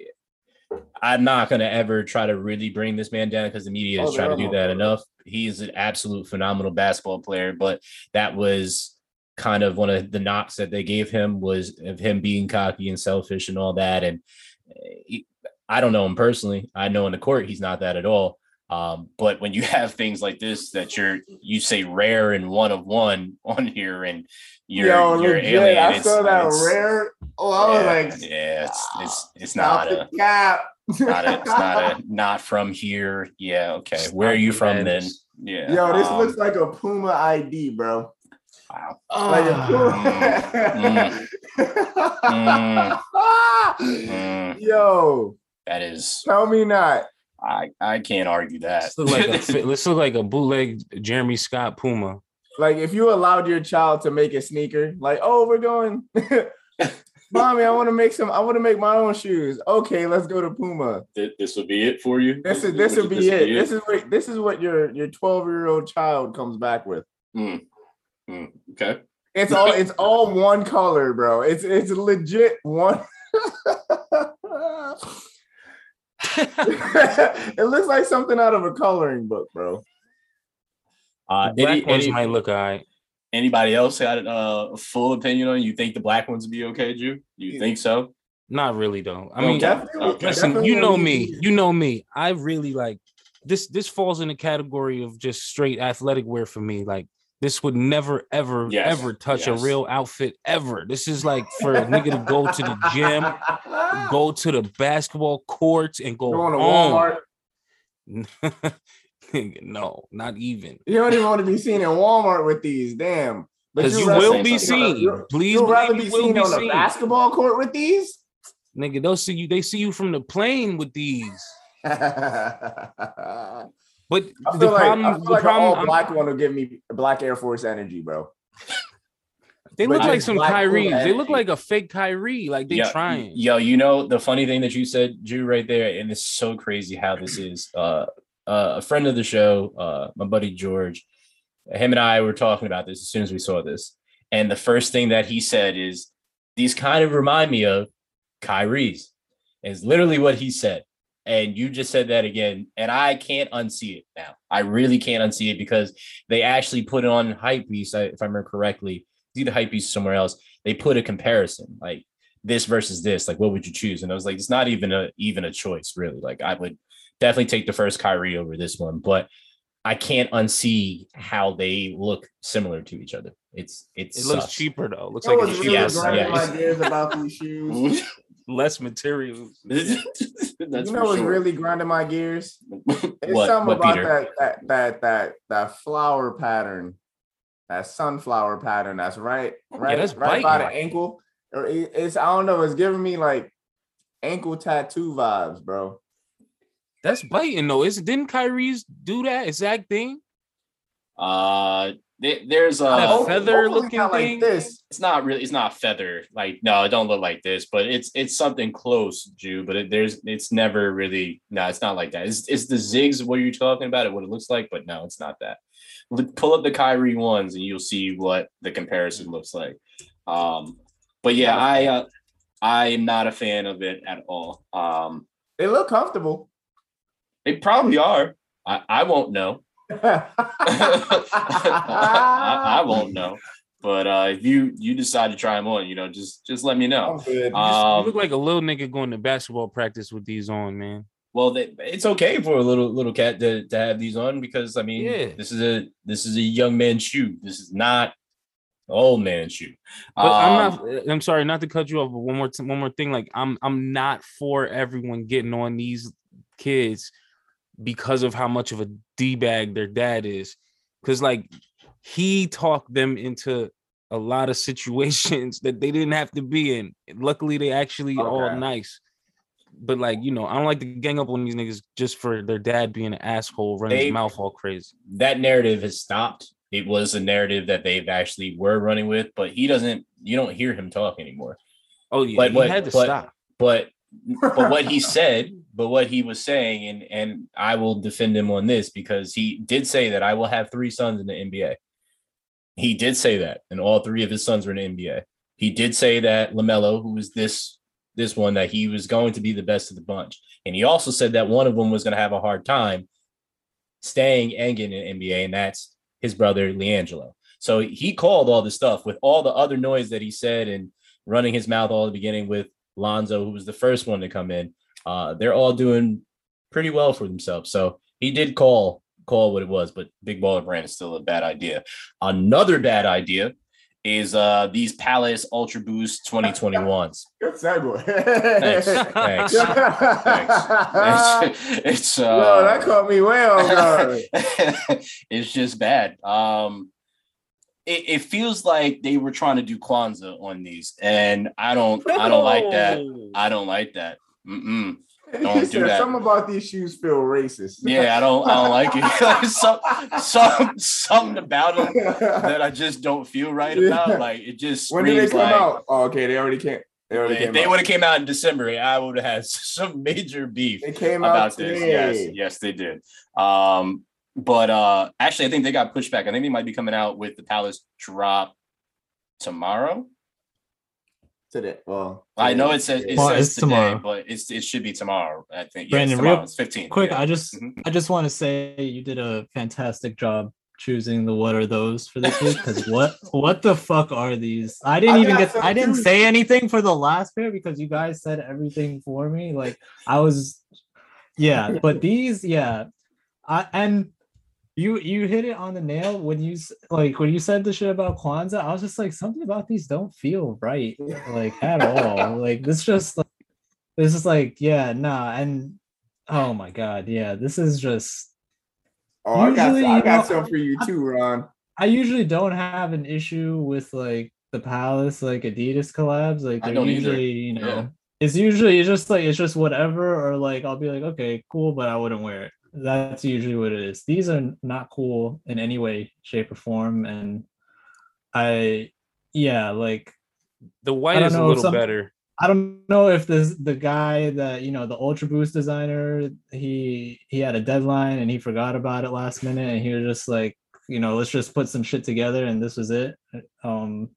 Speaker 1: I'm not gonna ever try to really bring this man down because the media has
Speaker 3: Oh,
Speaker 1: tried to do that
Speaker 3: all-
Speaker 1: enough. He's an absolute phenomenal basketball player, but that was kind of one of the knocks that they gave him was of him being cocky and selfish and all that. And he- I don't know him personally. I know in the court he's not that at all. Um, but when you have things like this that you're you say rare and one of one on here and you're
Speaker 3: Yo,
Speaker 1: you're
Speaker 3: legit,
Speaker 1: alien,
Speaker 3: I
Speaker 1: it's-
Speaker 3: saw that
Speaker 1: it's-
Speaker 3: rare. Oh, I was
Speaker 1: yeah,
Speaker 3: like,
Speaker 1: yeah, it's it's it's
Speaker 3: stop
Speaker 1: not a
Speaker 3: the cap.
Speaker 1: not a, it's not a not from here. Yeah, okay. Where are you from then? Yeah.
Speaker 3: Yo, this
Speaker 1: um,
Speaker 3: looks like a Puma ID, bro.
Speaker 1: Wow.
Speaker 3: Like a
Speaker 2: Ah,
Speaker 1: Mm.
Speaker 3: Yo,
Speaker 1: That is
Speaker 3: tell me not.
Speaker 1: I I can't argue that.
Speaker 2: This look like a fi- this look like a bootleg Jeremy Scott Puma.
Speaker 3: Like if you allowed your child to make a sneaker, like, oh, we're going. Mommy, I want to make some. I want to make my own shoes. Okay, let's go to Puma.
Speaker 1: Th- this would be it for you.
Speaker 3: This is this would be it. This is what this is what your your twelve year old child comes back with.
Speaker 1: Mm, okay.
Speaker 3: It's all it's all one color, bro. It's it's legit one. it looks like something out of a coloring book, bro.
Speaker 1: Uh,
Speaker 2: black
Speaker 1: any,
Speaker 2: ones
Speaker 1: any-
Speaker 2: might look alright.
Speaker 1: anybody else got uh, a full opinion on? You think the black ones would be okay, Jew? You think so?
Speaker 2: Not really though. I mean,
Speaker 3: Definitely-
Speaker 1: okay.
Speaker 2: listen,
Speaker 3: definitely
Speaker 2: you know
Speaker 3: need-
Speaker 2: me. You know me. I really like this. This falls in the category of just straight athletic wear for me. Like this would never, ever,
Speaker 1: Yes,
Speaker 2: ever touch
Speaker 1: yes.
Speaker 2: a real outfit ever. This is like for a nigga to go to the gym, go to the basketball courts, and go
Speaker 3: on. to. Walmart.
Speaker 2: No, not even.
Speaker 3: You don't even want to be seen in Walmart with these. Damn.
Speaker 2: Because you will be seen. Please,
Speaker 3: You'd rather be seen
Speaker 2: be
Speaker 3: on a basketball court with these?
Speaker 2: Nigga, they'll see you. They see you from the plane with these.
Speaker 3: I
Speaker 2: But
Speaker 3: feel
Speaker 2: the
Speaker 3: like,
Speaker 2: problem,
Speaker 3: I feel
Speaker 2: the
Speaker 3: like
Speaker 2: problem,
Speaker 3: all
Speaker 2: I'm-
Speaker 3: black one will give me black Air Force energy, bro.
Speaker 2: they
Speaker 3: but
Speaker 2: look like some
Speaker 3: black
Speaker 2: Kyrie.
Speaker 3: Puma
Speaker 2: They look like a fake Kyrie. Like they
Speaker 1: Yeah,
Speaker 2: trying.
Speaker 1: Yo, you know the funny thing that you said, Jew, right there, and it's so crazy how this is. Uh, uh, a friend of the show, uh, my buddy George, him and I were talking about this as soon as we saw this, and the first thing that he said is, "These kind of remind me of Kyrie's." Is literally what he said, and you just said that again, and I can't unsee it now. I really can't unsee it because they actually put it on Hypebeast, if I remember correctly. see the Hypebeast somewhere else. They put a comparison, like this versus this. Like, what would you choose? And I was like, it's not even a even a choice, really. Like, I would definitely take the first Kyrie over this one, but I can't unsee how they look similar to each other. It's it's
Speaker 2: It looks cheaper though. Looks
Speaker 3: You
Speaker 2: like
Speaker 3: what's
Speaker 2: it's
Speaker 3: really
Speaker 1: yes,
Speaker 3: grinding
Speaker 1: yes.
Speaker 3: my gears about these shoes?
Speaker 2: less material.
Speaker 1: That's
Speaker 3: you know
Speaker 1: for
Speaker 3: what's
Speaker 1: sure.
Speaker 3: really grinding my gears? It's
Speaker 1: what,
Speaker 3: something
Speaker 1: what,
Speaker 3: about
Speaker 1: Peter?
Speaker 3: that, that that that that flower pattern, that sunflower pattern. That's right, right,
Speaker 2: that's
Speaker 3: right by the ankle. Or it's I don't know. It's giving me like ankle tattoo vibes, bro.
Speaker 2: That's biting though. Is didn't Kyrie's do that exact thing?
Speaker 1: Uh, there- there's a.
Speaker 2: That
Speaker 3: Hopefully-
Speaker 2: feather looking
Speaker 3: not like
Speaker 2: thing?
Speaker 3: this.
Speaker 1: it's not really it's not feather like no it don't look like this but it's it's something close Jew but it, there's it's never really no it's not like that it's, it's the zigs what you're talking about it what it looks like but no it's not that Look- pull up the Kyrie ones and you'll see what the comparison looks like um but yeah I uh, I am not a fan of it at all um
Speaker 3: They look comfortable.
Speaker 1: they probably are I, I won't know I, I won't know but uh if you you decide to try them on you know just just let me know
Speaker 3: I'm.
Speaker 2: You
Speaker 1: um
Speaker 2: look like a little nigga going to basketball practice with these on, man.
Speaker 1: Well, they, it's okay for a little little cat to, to have these on because I mean,
Speaker 2: Yeah.
Speaker 1: this is a this is a young man's shoe. This is not an old man's shoe.
Speaker 2: But I'm
Speaker 1: Um,
Speaker 2: not. I'm sorry, not to cut you off, but one more t- one more thing. Like I'm I'm not for everyone getting on these kids because of how much of a d bag their dad is, because like he talked them into a lot of situations that they didn't have to be in. Luckily, they actually all nice. But like you know, I don't like to gang up on these niggas just for their dad being an asshole, running
Speaker 1: They-
Speaker 2: his mouth all crazy.
Speaker 1: that narrative has stopped. It was a narrative that they've actually were running with, but he doesn't. You don't hear him talk anymore.
Speaker 2: Oh yeah,
Speaker 1: But
Speaker 2: he
Speaker 1: what-
Speaker 2: had to
Speaker 1: but-
Speaker 2: stop.
Speaker 1: But but what he said, but what he was saying, and and I will defend him on this because he did say that I will have three sons in the NBA. He did say that, and all three of his sons were in the NBA. He did say that Lamelo, who was this this one, that he was going to be the best of the bunch, and he also said that one of them was going to have a hard time staying and getting in the NBA, and that's his brother LiAngelo. So he called all this stuff with all the other noise that he said and running his mouth all the beginning with Lonzo, who was the first one to come in. Uh, they're all doing pretty well for themselves. So he did call call what it was, but Big Baller Brand is still a bad idea. Another bad idea is uh these Palace Ultra Boost 2021s.
Speaker 3: Good segue.
Speaker 1: Thanks. Thanks. Thanks. it's uh
Speaker 3: Yo, that caught me way off guard.
Speaker 1: it's just bad. Um, it, it feels like they were trying to do Kwanzaa on these, and I don't, I don't like that. I don't like that. Mm-mm. Don't do that.
Speaker 3: Something about these shoes feel racist.
Speaker 1: Yeah, I don't, I don't like it. some, some, something about them that I just don't feel right about. Like it just
Speaker 3: when did they come
Speaker 1: like.
Speaker 3: out? Oh, okay, they already came. They already
Speaker 1: If
Speaker 3: came
Speaker 1: they would have came out in December, I would have had some major beef
Speaker 3: They came out
Speaker 1: about this. Yes, yes, they did. Um, but uh actually, I think they got pushed back. I think they might be coming out with the Palace drop tomorrow.
Speaker 3: Today. Well,
Speaker 1: I know it says it
Speaker 4: Well,
Speaker 1: says
Speaker 4: it's
Speaker 1: today,
Speaker 4: tomorrow.
Speaker 1: but it's it should be tomorrow. I think. Yeah,
Speaker 4: Brandon,
Speaker 1: it's
Speaker 4: real.
Speaker 1: It's 15.
Speaker 4: Quick,
Speaker 1: yeah.
Speaker 4: I just
Speaker 1: Mhm.
Speaker 4: I just want to say you did a fantastic job choosing the what are those for this week because what what the fuck are these? I didn't
Speaker 3: I
Speaker 4: even get I didn't
Speaker 3: too.
Speaker 4: say anything for the last pair because you guys said everything for me. Like I was yeah, but these yeah. I and you you hit it on the nail when you like when you said the shit about Kwanzaa. I was just like something about these don't feel right like at all. like this just like this is like yeah nah and oh my god yeah this is just
Speaker 3: Oh, I got,
Speaker 4: Usually,
Speaker 3: I
Speaker 4: you
Speaker 3: got
Speaker 4: know,
Speaker 3: some for you too, Ron.
Speaker 4: I usually don't have an issue with like the Palace like Adidas collabs. Like they're
Speaker 1: don't either.
Speaker 4: usually, you know,
Speaker 1: Yeah.
Speaker 4: it's usually it's just like it's just whatever, or like I'll be like, okay, cool, but I wouldn't wear it. That's usually what it is. These are not cool in any way, shape, or form. And I yeah, like
Speaker 2: The white is a little
Speaker 4: some-
Speaker 2: better.
Speaker 4: I don't know if this the guy that you know the Ultra Boost designer he he had a deadline and he forgot about it last minute and he was just like you know let's just put some shit together and this was it um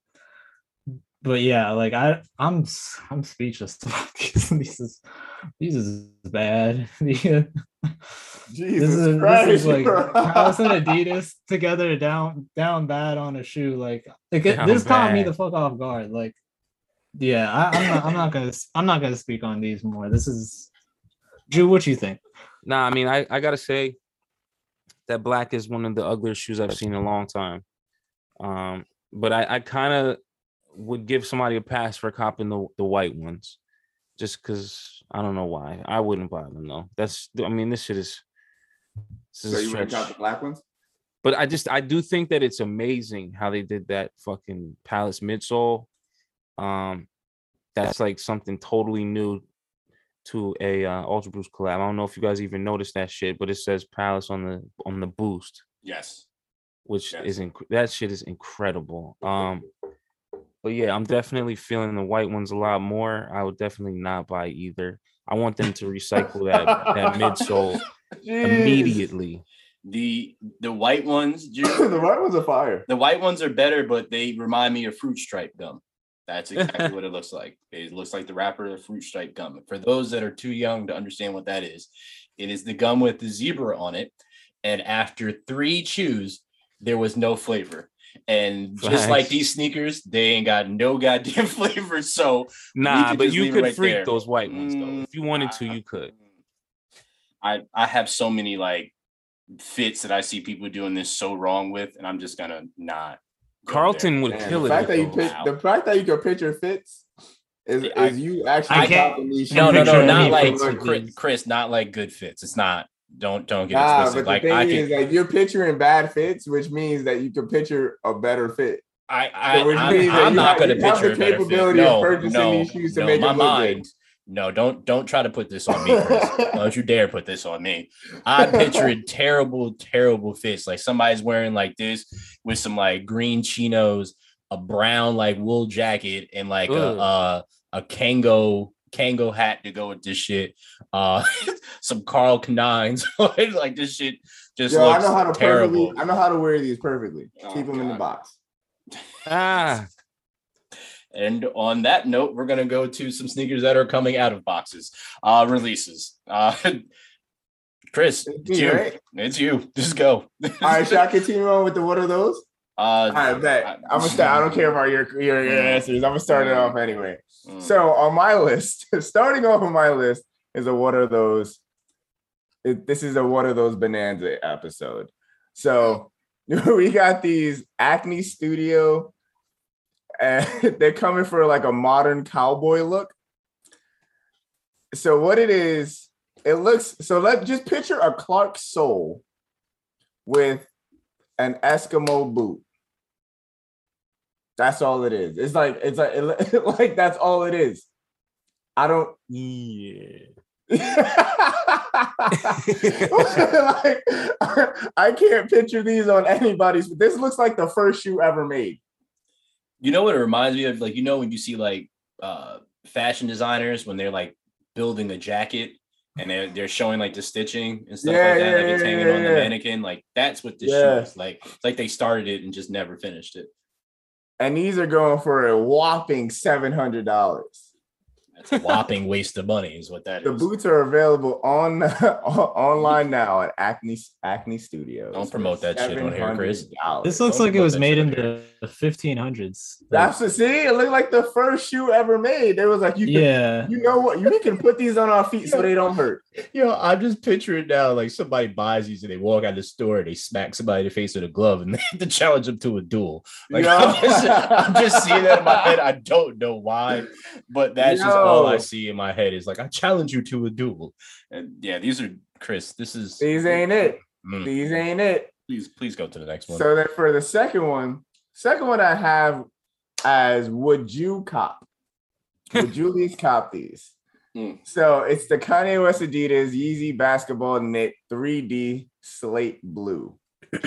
Speaker 4: but yeah like I I'm I'm speechless about these these is these is bad this
Speaker 3: Jesus
Speaker 4: is this
Speaker 3: Christ,
Speaker 4: is like
Speaker 3: bro.
Speaker 4: Palace and Adidas together down down bad on a shoe like, like it,
Speaker 2: Down
Speaker 4: this caught me the fuck off guard like yeah, I, I'm not. I'm not gonna. I'm not gonna speak on these more. This is, Drew. What you think?
Speaker 2: Nah, I mean, I, I gotta say that black is one of the ugliest shoes I've seen in a long time. Um, but I, I kind of would give somebody a pass for copping the, the white ones, just because I don't know why. I wouldn't buy them though. That's I mean, this shit is.
Speaker 3: So you wouldn't
Speaker 2: stretch.
Speaker 3: the black ones?
Speaker 2: But I just I do think that it's amazing how they did that fucking Palace midsole. Um, that's like something totally new to a uh, Ultra Boost collab. I don't know if you guys even noticed that shit, but it says Palace on the on the boost,
Speaker 1: Yes.
Speaker 2: which
Speaker 1: Yes.
Speaker 2: is inc- that shit is incredible. Um, but yeah, I'm definitely feeling the white ones a lot more. I would definitely not buy either. I want them to recycle that that midsole. Immediately.
Speaker 1: The the white ones,
Speaker 3: the white ones are fire.
Speaker 1: the white ones are better, but they remind me of fruit stripe gum. That's exactly what it looks like. It looks like the wrapper of fruit stripe gum. For those that are too young to understand what that is, it is the gum with the zebra on it. And after three chews, there was no flavor. And just like these sneakers, they ain't got no goddamn flavor. So
Speaker 2: Nah, but you could
Speaker 1: right
Speaker 2: freak
Speaker 1: there.
Speaker 2: those white ones though.
Speaker 1: Mm,
Speaker 2: If you wanted to, you could.
Speaker 1: I I have so many like fits that I see people doing this so wrong with, and I'm just gonna not. go there.
Speaker 2: Carlton would
Speaker 3: Man,
Speaker 2: kill
Speaker 3: the
Speaker 2: it.
Speaker 3: fact that you
Speaker 2: those.
Speaker 3: the fact that you can picture fits is,
Speaker 1: I-
Speaker 3: is you actually
Speaker 1: I
Speaker 4: can't-
Speaker 3: copping these
Speaker 1: No, no, no,
Speaker 3: from
Speaker 1: not
Speaker 4: any
Speaker 1: like
Speaker 4: fits
Speaker 1: Chris,
Speaker 4: these.
Speaker 1: Chris, not like good fits. It's not. Don't don't get
Speaker 3: Nah,
Speaker 1: it
Speaker 3: but
Speaker 1: twisted.
Speaker 3: the
Speaker 1: Like
Speaker 3: thing
Speaker 1: I
Speaker 3: is,
Speaker 1: can,
Speaker 3: like you're picturing bad fits, which means that you can picture a better fit.
Speaker 1: I I
Speaker 3: So which
Speaker 1: I'm,
Speaker 3: means that
Speaker 1: I'm
Speaker 3: you
Speaker 1: not
Speaker 3: have-
Speaker 1: gonna
Speaker 3: you have
Speaker 1: picture
Speaker 3: the
Speaker 1: a better fit.
Speaker 3: capability of
Speaker 1: No,
Speaker 3: purchasing
Speaker 1: no,
Speaker 3: these shoes to
Speaker 1: no,
Speaker 3: make
Speaker 1: my
Speaker 3: them look
Speaker 1: mind.
Speaker 3: Good.
Speaker 1: No, don't don't try to put this on me, Chris. don't you dare put this on me. I pictured terrible, terrible fits. Like somebody's wearing like this with some like green chinos, a brown like wool jacket, and like a uh, a Kango Kango hat to go with this shit. Uh, some Carl Canines. like this shit just
Speaker 3: Yo, I
Speaker 1: looks
Speaker 3: know how to
Speaker 1: terrible.
Speaker 3: perfectly. I know how to wear these perfectly.
Speaker 1: Oh,
Speaker 3: Keep them in the box.
Speaker 2: Ah,
Speaker 1: And on that note, we're gonna go to some sneakers that are coming out of boxes, uh, releases. Uh, Chris,
Speaker 3: It's
Speaker 1: it's you.
Speaker 3: right?
Speaker 1: It's you. Just go.
Speaker 3: All right, should I continue on with the what are those?
Speaker 1: Uh,
Speaker 3: right, bet. I'm gonna start. I don't care about your your, your
Speaker 1: Mm.
Speaker 3: answers. I'm gonna start it off anyway.
Speaker 1: Mm.
Speaker 3: So on my list, starting off on my list is a what are those? It, this is a what are those bonanza episode. So we got these Acne Studio, and they're coming for like a modern cowboy look. So what it is, it looks so. Let just picture a Clark sole with an Eskimo boot. That's all it is. It's like it's like it, like that's all it is. I don't.
Speaker 2: yeah.
Speaker 3: like, I can't picture these on anybody's. This looks like the first shoe ever made.
Speaker 1: You know what it reminds me of? Like you know when you see like uh, fashion designers when they're like building a jacket and they're they're showing like the stitching and stuff
Speaker 3: Yeah,
Speaker 1: like that,
Speaker 3: yeah,
Speaker 1: like it's hanging
Speaker 3: yeah,
Speaker 1: on the mannequin. Like that's what this
Speaker 3: Yeah.
Speaker 1: shoe is. Like it's like they started it and just never finished it.
Speaker 3: And these are going for a whopping seven hundred dollars.
Speaker 1: That's a whopping waste of money, is what that is.
Speaker 3: The boots are available on online now at Acne Acne Studios.
Speaker 1: Don't promote that shit on here, Chris.
Speaker 3: $700.
Speaker 4: This looks
Speaker 1: Don't
Speaker 4: like it was made in
Speaker 1: on
Speaker 4: the 1500s. Like,
Speaker 3: That's the see. It looked like the first shoe ever made. It was like you. Can,
Speaker 4: yeah.
Speaker 3: You know what? You can put these on our feet so they don't hurt.
Speaker 1: You know, I'm just picturing now like somebody buys these and they walk out of the store, and they smack somebody in the face with a glove and they have to challenge them to a duel. Like
Speaker 3: Yo.
Speaker 1: I'm, just, I'm just seeing that in my head. I don't know why, but that's just all I see in my head is like I challenge you to a duel. And yeah, these are Chris. This is
Speaker 3: These ain't it.
Speaker 1: Mm,
Speaker 3: These ain't it.
Speaker 1: please, please go to the next one.
Speaker 3: So then for the second one, second one I have as would you cop? Would you at least cop these?
Speaker 1: Mm.
Speaker 3: So it's the Kanye West Adidas Yeezy basketball knit 3D slate blue.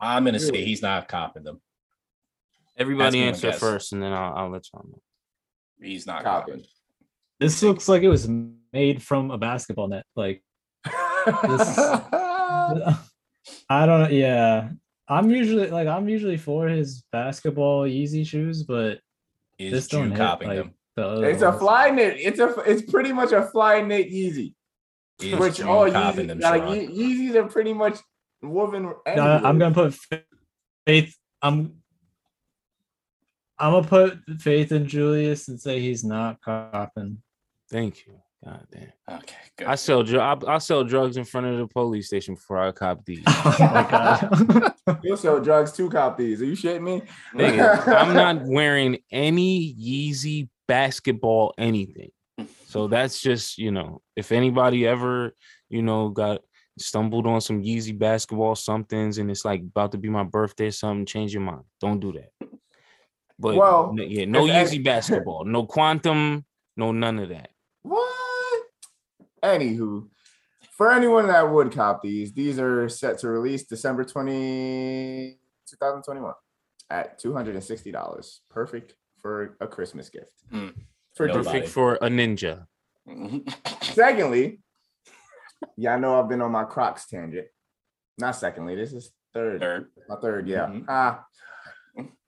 Speaker 1: I'm gonna say he's not copping them.
Speaker 2: Everybody
Speaker 1: my
Speaker 2: answer
Speaker 1: guess.
Speaker 2: first, and then I'll, I'll let you know.
Speaker 1: He's not
Speaker 3: Copping.
Speaker 1: copping.
Speaker 4: This looks like it was made from a basketball net. Like this, I don't know. Yeah. I'm usually like I'm usually for his basketball Yeezy shoes, but
Speaker 1: Is
Speaker 4: this
Speaker 1: Drew
Speaker 4: don't hit
Speaker 1: copping
Speaker 4: like
Speaker 1: them?
Speaker 4: The other
Speaker 3: it's a fly knit. It's a it's pretty much a fly knit Yeezy.
Speaker 1: Is
Speaker 3: Which
Speaker 1: Drew
Speaker 3: all
Speaker 1: copping
Speaker 3: Yeezy,
Speaker 1: them?
Speaker 3: like Yeezys are pretty much woven.
Speaker 4: I'm gonna put faith. I'm I'm gonna put faith in Julius and say he's not copping.
Speaker 2: Thank you. God damn.
Speaker 1: Okay, good.
Speaker 2: I sell dr- I, I sell drugs in front of the police station before I cop these.
Speaker 4: Oh my god.
Speaker 3: You'll sell drugs to cop these. Are you shitting me?
Speaker 2: Nigga, I'm not wearing any Yeezy basketball anything. So that's just, you know, if anybody ever, you know, got stumbled on some Yeezy basketball somethings and it's like about to be my birthday or something, change your mind. Don't do that. But
Speaker 3: Well,
Speaker 2: n- yeah, no Yeezy basketball, no quantum, no none of that.
Speaker 3: What? Anywho, for anyone that would cop these, these are set to release December 20, 2021 at $260. Perfect for a Christmas gift.
Speaker 1: Hmm.
Speaker 3: For
Speaker 2: Perfect for a ninja.
Speaker 3: Secondly, y'all know I've been on my Crocs tangent. Not secondly, this is third.
Speaker 1: Third.
Speaker 3: My third, yeah.
Speaker 1: Mhm.
Speaker 3: Ah,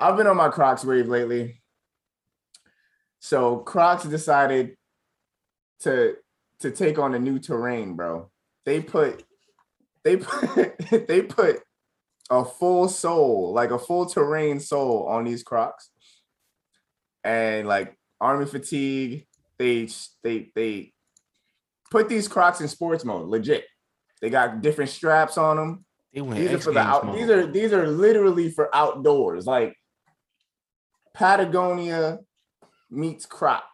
Speaker 3: I've been on my Crocs wave lately. So Crocs decided to to take on a new terrain, bro. They put they put they put a full sole, like a full terrain sole on these Crocs. And like army fatigue, they they they put these Crocs in sports mode, legit. They got different straps on them.
Speaker 2: They went
Speaker 3: These are for the out.
Speaker 2: mode.
Speaker 3: These are these are literally for outdoors, like Patagonia meets crop.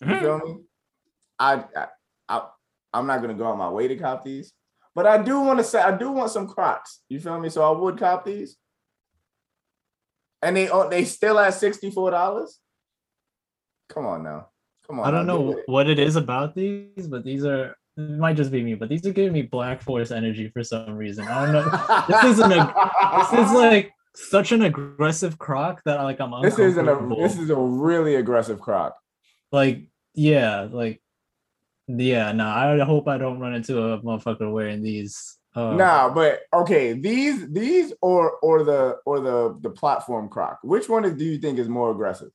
Speaker 3: You mm-hmm. feel me? I, I, I I'm not gonna go on my way to cop these, but I do want to say I do want some Crocs. You feel me? So I would cop these, and they oh, they still at sixty four dollars. Come on now, come on.
Speaker 4: I don't
Speaker 3: now,
Speaker 4: know
Speaker 3: it.
Speaker 4: what it is about these, but these are it might just be me, but these are giving me Black Force energy for some reason. I don't know. This isn't a this is like such an aggressive croc that like I'm
Speaker 3: this isn't a this is a really aggressive Croc.
Speaker 4: like yeah, like yeah, no, I hope I don't run into a motherfucker wearing these. Uh,
Speaker 3: Nah, but okay, these these or or the or the the platform croc. Which one is, do you think is more aggressive?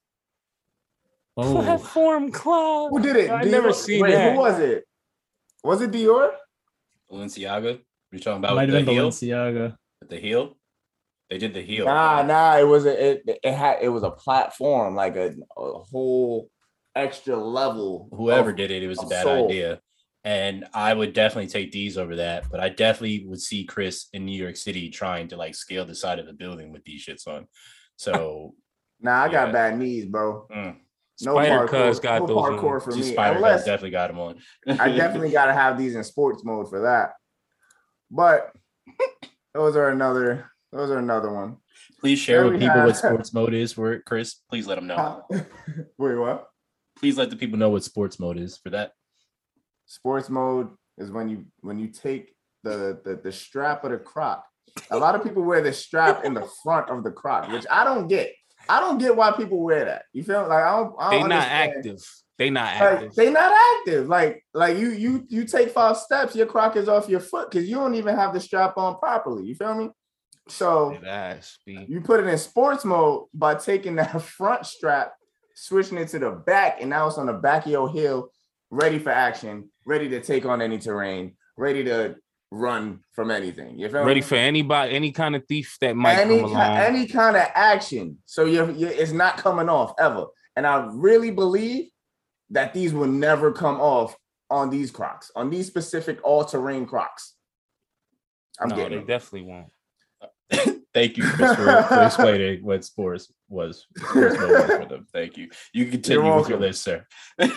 Speaker 4: oh,
Speaker 2: Platform club.
Speaker 3: Who did it?
Speaker 2: I never
Speaker 3: Dior?
Speaker 2: seen
Speaker 3: Wait,
Speaker 2: that.
Speaker 3: Who was it? Was it Dior?
Speaker 1: Balenciaga. You're talking about
Speaker 4: might
Speaker 1: with
Speaker 4: have
Speaker 1: the
Speaker 4: been
Speaker 1: heel?
Speaker 4: Balenciaga.
Speaker 1: With the heel? They did the heel.
Speaker 3: Nah, nah. It was a it, it had it was a platform, like a, a whole extra level.
Speaker 1: Whoever
Speaker 3: of-
Speaker 1: did it, it was a bad
Speaker 3: soul.
Speaker 1: idea. And I would definitely take these over that, but I definitely would see Chris in New York City trying to like scale the side of the building with these shits on. So
Speaker 3: Nah, I got
Speaker 1: Yeah.
Speaker 3: bad knees, bro.
Speaker 1: mm,
Speaker 3: No
Speaker 2: Spider
Speaker 3: parkour,
Speaker 2: Cuz got
Speaker 3: no
Speaker 2: those on.
Speaker 3: parkour for me.
Speaker 1: spider
Speaker 3: Unless
Speaker 1: definitely got them on.
Speaker 3: I definitely got to have these in sports mode for that. But those are another. Those are another one.
Speaker 1: Please share
Speaker 3: There
Speaker 1: with
Speaker 3: we
Speaker 1: people what sports mode is for it, Chris. Please let them know.
Speaker 3: Wait, what?
Speaker 1: Please let the people know what sports mode is for that.
Speaker 3: Sports mode is when you when you take the the, the strap of the croc. A lot of people wear the strap in the front of the croc, which I don't get. I don't get why people wear that. You feel like I don't. I
Speaker 2: They
Speaker 3: don't
Speaker 2: not active. They not
Speaker 3: Like
Speaker 2: active.
Speaker 3: they not active. Like like you you you take five steps, your croc is off your foot because you don't even have the strap on properly. You feel me? So
Speaker 2: Dead ass, B.
Speaker 3: you put it in sports mode by taking that front strap, switching it to the back, and now it's on the back of your heel, ready for action, ready to take on any terrain, ready to run from anything. You feel
Speaker 2: Ready
Speaker 3: me?
Speaker 2: for anybody, any kind of thief that might
Speaker 3: any
Speaker 2: come along.
Speaker 3: any kind of action. So you're, you're it's not coming off ever. And I really believe that these will never come off on these Crocs, on these specific all-terrain Crocs. I'm
Speaker 2: no,
Speaker 3: getting
Speaker 2: they
Speaker 3: them.
Speaker 2: definitely won't.
Speaker 1: Thank you, Chris, for, for explaining what sports was. Sports for them. Thank you. You continue with your list, sir.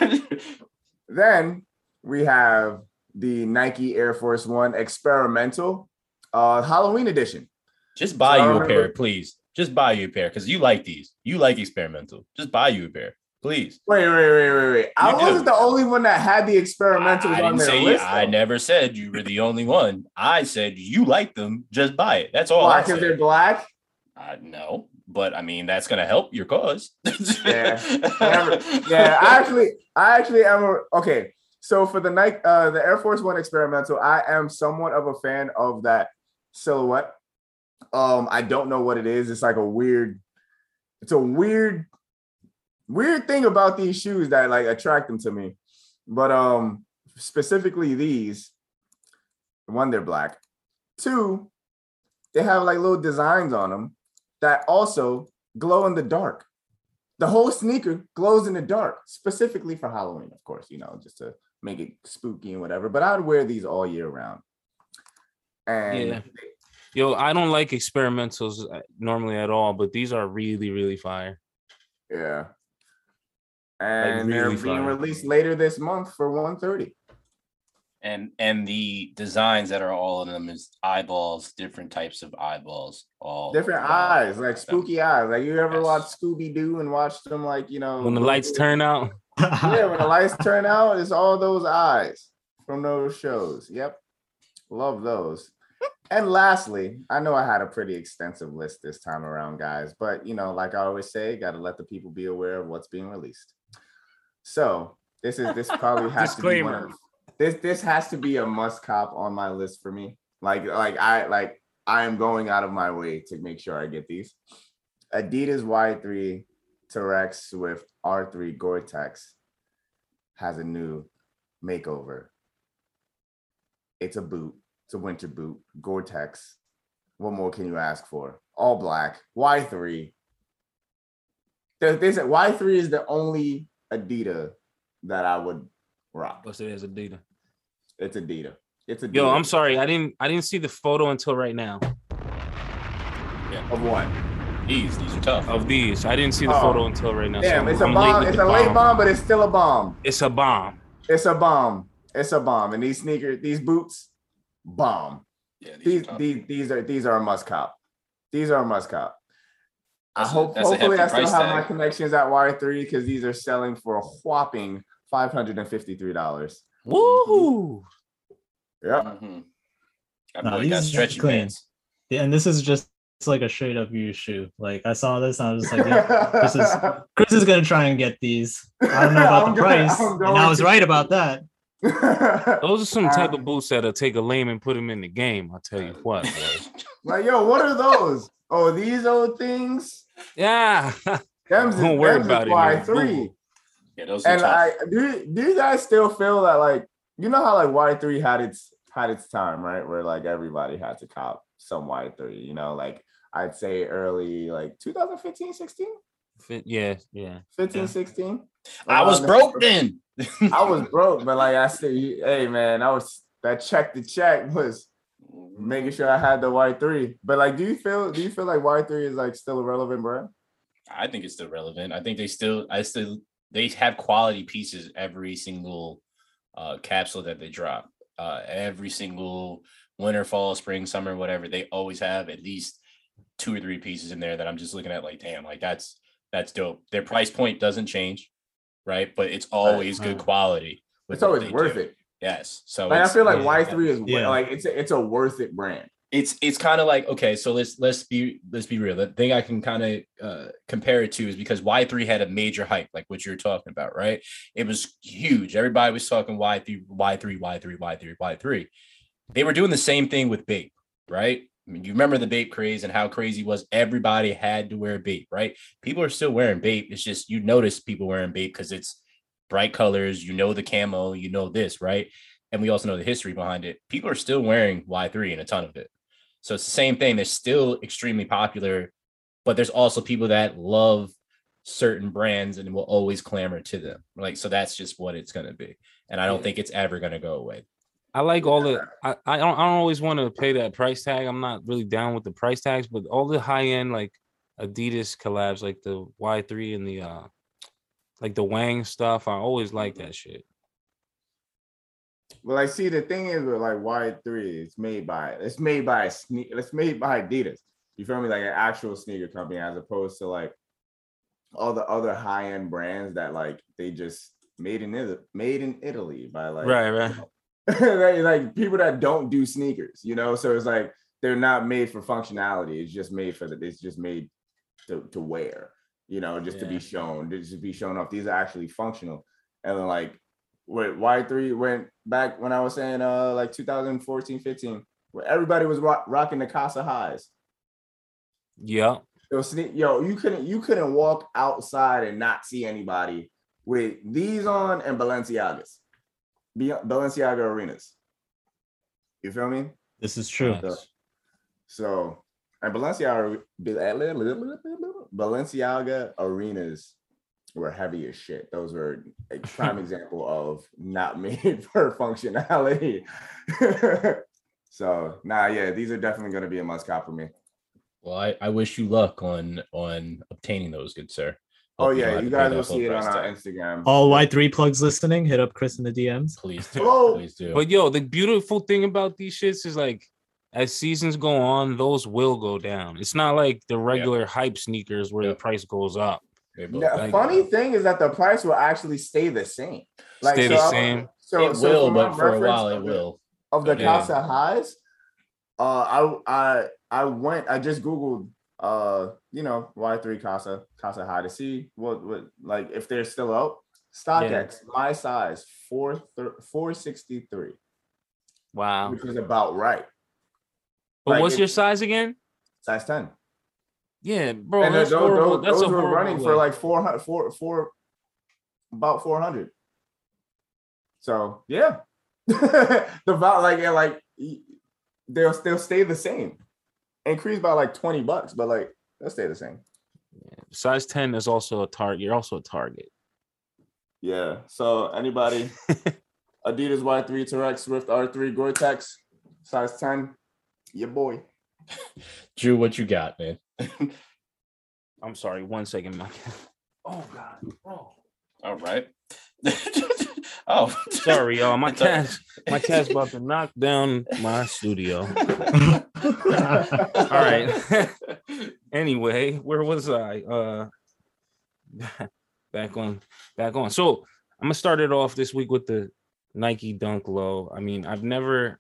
Speaker 3: Then we have the Nike Air Force One experimental uh Halloween edition.
Speaker 1: Just buy
Speaker 3: So
Speaker 1: you a pair, please. Just buy you a pair because you like these. You like experimental. Just buy you a pair, please.
Speaker 3: Wait, wait, wait, wait, wait. I
Speaker 1: do.
Speaker 3: wasn't the only one that had the
Speaker 1: I,
Speaker 3: experimentals
Speaker 1: I
Speaker 3: on
Speaker 1: didn't
Speaker 3: their
Speaker 1: say you.
Speaker 3: list.
Speaker 1: I never said you were the only one. I said you like them. Just buy it. That's all? I
Speaker 3: Because they're black.
Speaker 1: Uh, no, but I mean that's gonna help your cause.
Speaker 3: Yeah. Yeah, I actually, I actually am a, okay. So for the Nike, uh, the Air Force One experimental, I am somewhat of a fan of that silhouette. Um, I don't know what it is. It's like a weird, it's a weird, weird thing about these shoes that like attract them to me. But um, specifically these, one, they're black. Two, they have like little designs on them that also glow in the dark. The whole sneaker glows in the dark, specifically for Halloween, of course, you know, just to make it spooky and whatever. But I'd wear these all year round. And
Speaker 2: Yeah. Yo, I don't like experimentals uh, normally at all, but these are really, really fire.
Speaker 3: yeah. And
Speaker 2: really
Speaker 3: they're being
Speaker 2: fire.
Speaker 3: released later this month for 130.
Speaker 1: and and the designs that are all in them is eyeballs, different types of eyeballs, all
Speaker 3: Different eyes, like spooky eyes. Like you ever
Speaker 1: Yes.
Speaker 3: watch Scooby Doo and watch them like, you know,
Speaker 2: When the lights turn out,
Speaker 3: yeah, when the lights turn out, it's all those eyes from those shows. Yep. Love those. And lastly, I know I had a pretty extensive list this time around, guys, but you know, like I always say, got to let the people be aware of what's being released. So this is this probably has to be one of, this this has to be a must cop on my list for me. Like like I like I am going out of my way to make sure I get these. Adidas Y3 Terrex Swift R3 Gore-Tex has a new makeover. It's a boot. It's a winter boot. Gore-Tex. What more can you ask for? All black. Y3. There- There's a Y3 is the only Adidas that I would rock.
Speaker 2: what's it as Adidas?
Speaker 3: It's Adidas. It's Adidas.
Speaker 2: Yo, I'm sorry, I didn't, I didn't see the photo until right now Yeah.
Speaker 3: Of what?
Speaker 1: These these are tough.
Speaker 2: of these. I didn't see the
Speaker 3: Oh.
Speaker 2: photo until right now.
Speaker 3: Damn,
Speaker 2: so
Speaker 3: it's a
Speaker 2: I'm late
Speaker 3: bomb.
Speaker 2: with
Speaker 3: It's
Speaker 2: the
Speaker 3: a late bomb, but it's still a bomb.
Speaker 2: It's a bomb.
Speaker 3: It's a bomb. It's a bomb. And these sneakers, these boots, bomb.
Speaker 1: yeah, these, are
Speaker 3: These
Speaker 1: tough.
Speaker 3: these these are these are a must cop. These are a must cop. I
Speaker 1: That's a-
Speaker 3: hope
Speaker 1: a
Speaker 3: hopefully I still
Speaker 1: price
Speaker 3: have my connections at Y3 because these are selling for a whopping five hundred and fifty three dollars.
Speaker 2: Woo!
Speaker 3: Yep.
Speaker 1: Mhm. That
Speaker 4: Nah,
Speaker 1: boy got
Speaker 4: these
Speaker 1: stretchy
Speaker 4: clean.
Speaker 1: pants.
Speaker 4: Yeah, and this is just it's like a straight up used shoe. Like I saw this and I was just like, yeah, this is Chris is gonna try and get these. I don't know about the
Speaker 3: gonna-
Speaker 4: price, and I was right about that.
Speaker 2: Those are some type of boots that'll take a lame and put him in the game. I'll tell you what. boy.
Speaker 3: like, yo, what are those? Oh, these old things?
Speaker 2: Yeah.
Speaker 3: Them's is,
Speaker 2: Don't worry
Speaker 3: them's
Speaker 2: about it.
Speaker 3: Y3.
Speaker 1: Yeah, those are
Speaker 3: And. I do do you guys still feel that like you know how like Y3 had its had its time, right? Where like everybody had to cop some Y3, you know, like I'd say early like 2015, 16,
Speaker 2: Yeah, yeah.
Speaker 3: 15,
Speaker 2: Yeah.
Speaker 3: 16.
Speaker 1: I was
Speaker 3: Around
Speaker 1: broke then.
Speaker 3: I was broke, but like I said, hey man, I was that check to check was making sure I had the Y3. But like, do you feel do you feel like Y3 is like still a relevant brand?
Speaker 1: I think it's still relevant. I think they still, I still, they have quality pieces every single uh, capsule that they drop. Uh, every single winter, fall, spring, summer, whatever. They always have at least two or three pieces in there that I'm just looking at like, damn, like that's that's dope. Their price point doesn't change, right? But it's always good quality.
Speaker 3: It's always worth
Speaker 1: do.
Speaker 3: it.
Speaker 1: Yes. So
Speaker 3: Like I feel like Y3 is
Speaker 4: yeah.
Speaker 3: like it's a, it's a worth it brand.
Speaker 1: it's it's kind of like okay so let's let's be let's be real the thing i can kind of uh compare it to is because y3 had a major hype like what you're talking about right it was huge everybody was talking y3 y3 y3 y3 y3 they were doing the same thing with bape right I mean, you remember the bape craze and how crazy it was everybody had to wear bape right people are still wearing bape it's just you notice people wearing bape because it's bright colors you know the camo you know this right and we also know the history behind it people are still wearing y3 and a ton of it so it's the same thing. They're still extremely popular, but there's also people that love certain brands and will always clamor to them. Like, so that's just what it's going to be. And I don't
Speaker 3: Yeah.
Speaker 1: think it's ever going to go away.
Speaker 2: I like all the I, I don't I don't always want to pay that price tag. I'm not really down with the price tags, but all the high end like Adidas collabs, like the Y3 and the uh like the Wang stuff, I always like that shit.
Speaker 3: Well, I see the thing is with like Y3, it's made by it's made by a sneak it's made by Adidas. You feel me? Like an actual sneaker company as opposed to like all the other high-end brands that like they just made in Italy made in Italy by like
Speaker 2: right, right.
Speaker 3: like, like people that don't do sneakers, you know. So it's like they're not made for functionality. It's just made for the it's just made to, to wear, you know, just to be shown, just to be shown off. These are actually functional. And then like with Y3 went back when I was saying uh like 2014, 15, where everybody was rock, rocking the Qasa highs.
Speaker 2: Yeah.
Speaker 3: Yo, sne- yo, you couldn't you couldn't walk outside and not see anybody with these on and Balenciagas. Be- Balenciaga arenas. You feel me?
Speaker 4: This is true.
Speaker 2: Nice.
Speaker 3: So and Balenciaga Balenciaga arenas were heavy as shit. Those were a prime example of not made for functionality. so nah, yeah, these are definitely gonna be a must cop for me.
Speaker 1: Well, I, I wish you luck on on obtaining those, good sir.
Speaker 3: Oh yeah, you guys will see it on our. Instagram.
Speaker 4: All Y3 plugs listening, hit up Chris in the DMs.
Speaker 1: Please do.
Speaker 3: Hello.
Speaker 1: Please do.
Speaker 2: But yo, the beautiful thing about these shits is like as seasons go on, those will go down. It's not like the regular hype sneakers where
Speaker 1: Yeah.
Speaker 2: the price goes up.
Speaker 1: They
Speaker 3: The
Speaker 2: Like-
Speaker 3: funny thing is that the price will actually stay the same.
Speaker 2: Like, stay the
Speaker 3: I'm-
Speaker 2: same.
Speaker 3: So,
Speaker 1: it
Speaker 3: so
Speaker 1: will, but for a while it
Speaker 3: of the-
Speaker 1: will.
Speaker 3: Of the
Speaker 1: Yeah.
Speaker 3: Qasa highs, uh, I I I went. I just googled, uh, you know, Y three Qasa Qasa High to see what what like if they're still out. StockX, my size, four four sixty three,
Speaker 2: Wow.
Speaker 3: which is about right.
Speaker 2: But
Speaker 3: Like,
Speaker 2: what's
Speaker 3: it-
Speaker 2: your size again?
Speaker 3: Size ten.
Speaker 2: Yeah, bro.
Speaker 3: and
Speaker 2: that's
Speaker 3: those,
Speaker 2: horrible.
Speaker 3: those,
Speaker 2: that's
Speaker 3: those were running for like 400 four, four, about 400 so yeah the like yeah, like they'll still stay the same increase by like 20 bucks but like they'll stay the same
Speaker 2: size 10 is also a target. You're also a target.
Speaker 3: yeah so anybody adidas y3 Terrex swift r3 gore-tex size 10 your boy
Speaker 1: Drew, what you got, man?
Speaker 2: I'm sorry, one second, Mike. Oh god. Oh.
Speaker 1: All right. oh,
Speaker 2: Sorry, y'all. My
Speaker 1: It's all right.
Speaker 2: cat's my cat's about to knock down my studio. All right. anyway, where was I? Uh back on back on. So I'm gonna start it off this week with the Nike Dunk Low. I mean, I've never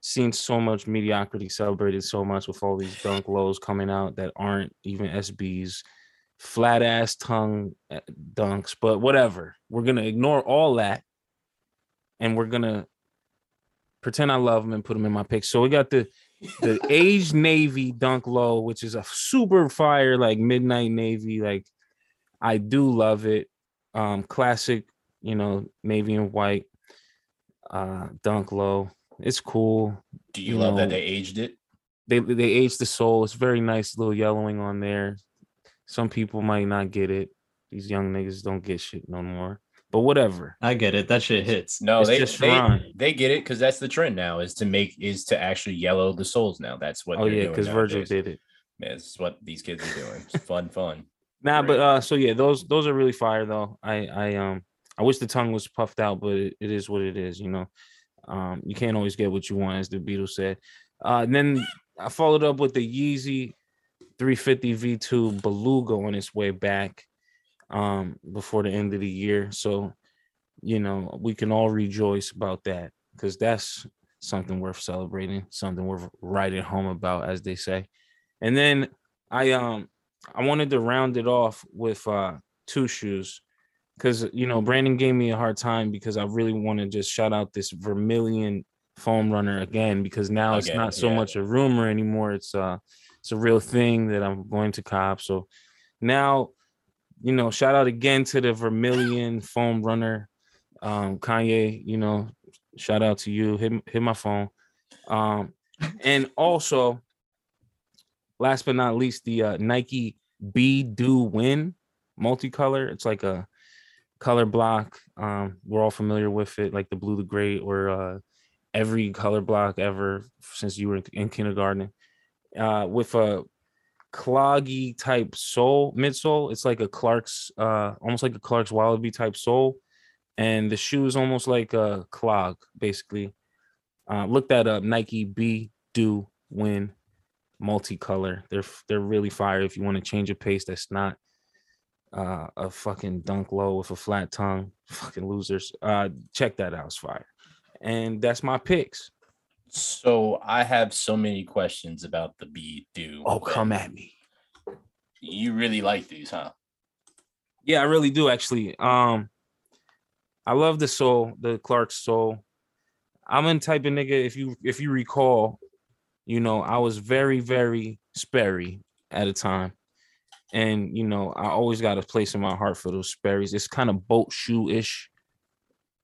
Speaker 2: seen so much mediocrity celebrated so much with all these dunk lows coming out that aren't even SBs, flat ass tongue uh, dunks, but whatever. We're gonna ignore all that and we're gonna pretend I love them and put them in my pick. So we got the the aged navy dunk low, which is a super fire like midnight navy. Like I do love it. Um, classic, you know, navy and white uh dunk low. It's cool.
Speaker 1: do you
Speaker 2: you
Speaker 1: love that they aged it?
Speaker 2: They they aged the sole. It's very nice little yellowing on there. Some people might not get it. These young niggas don't get shit no more. But whatever.
Speaker 4: I get it. That shit hits.
Speaker 1: No,
Speaker 2: It's
Speaker 1: they
Speaker 2: just
Speaker 1: they,
Speaker 2: Sharon.
Speaker 1: they get it because that's the trend now is to make is to actually yellow the soles now. That's what.
Speaker 2: Oh
Speaker 1: they're
Speaker 2: yeah, because Virgil did it.
Speaker 1: Man, this is what these kids are doing. It's fun, fun.
Speaker 2: Nah, but uh, so yeah, those those are really fire though. I I um I wish the tongue was puffed out, but it, it is what it is, you know. Um, you can't always get what you want, as the Beatles said. Uh, and then I followed up with the Yeezy 350 V2 Beluga on its way back um before the end of the year. So, you know, we can all rejoice about that because that's something worth celebrating, something worth writing home about, as they say. And then I um I wanted to round it off with uh two shoes because you know Brandon gave me a hard time because I really want to just shout out this Vermilion foam runner again because now it's not so
Speaker 1: yeah.
Speaker 2: much a rumor anymore. It's uh it's a real thing that I'm going to cop. So now, you know, shout out again to the Vermilion foam runner. Um Kanye, you know, shout out to you. Hit hit my phone. Um and also last but not least, the uh, Nike Be-Do-Win multicolor. It's like a color block. Um, we're all familiar with it, like the blue, the gray, or uh, every color block ever since you were in kindergarten. Uh, with a cloggy type sole, midsole. It's like a Clark's, uh, almost like a Clark's Wallaby type sole, and the shoe is almost like a clog, basically. Uh, look that up. Nike B Do Win multicolor. They're they're really fire if you want to change a pace that's not uh, a fucking dunk low with a flat tongue. Fucking losers. Uh, check that out. It's fire. And that's my picks.
Speaker 1: So I have so many questions about the be do.
Speaker 2: Oh, come at me.
Speaker 1: You really like these, huh?
Speaker 2: Yeah, I really do actually. Um, I love the sole, the Clark sole. I'm in type of nigga. If you if you recall, you know, I was very very Sperry at a time, and you know, I always got a place in my heart for those Sperrys. It's kind of boat shoe ish,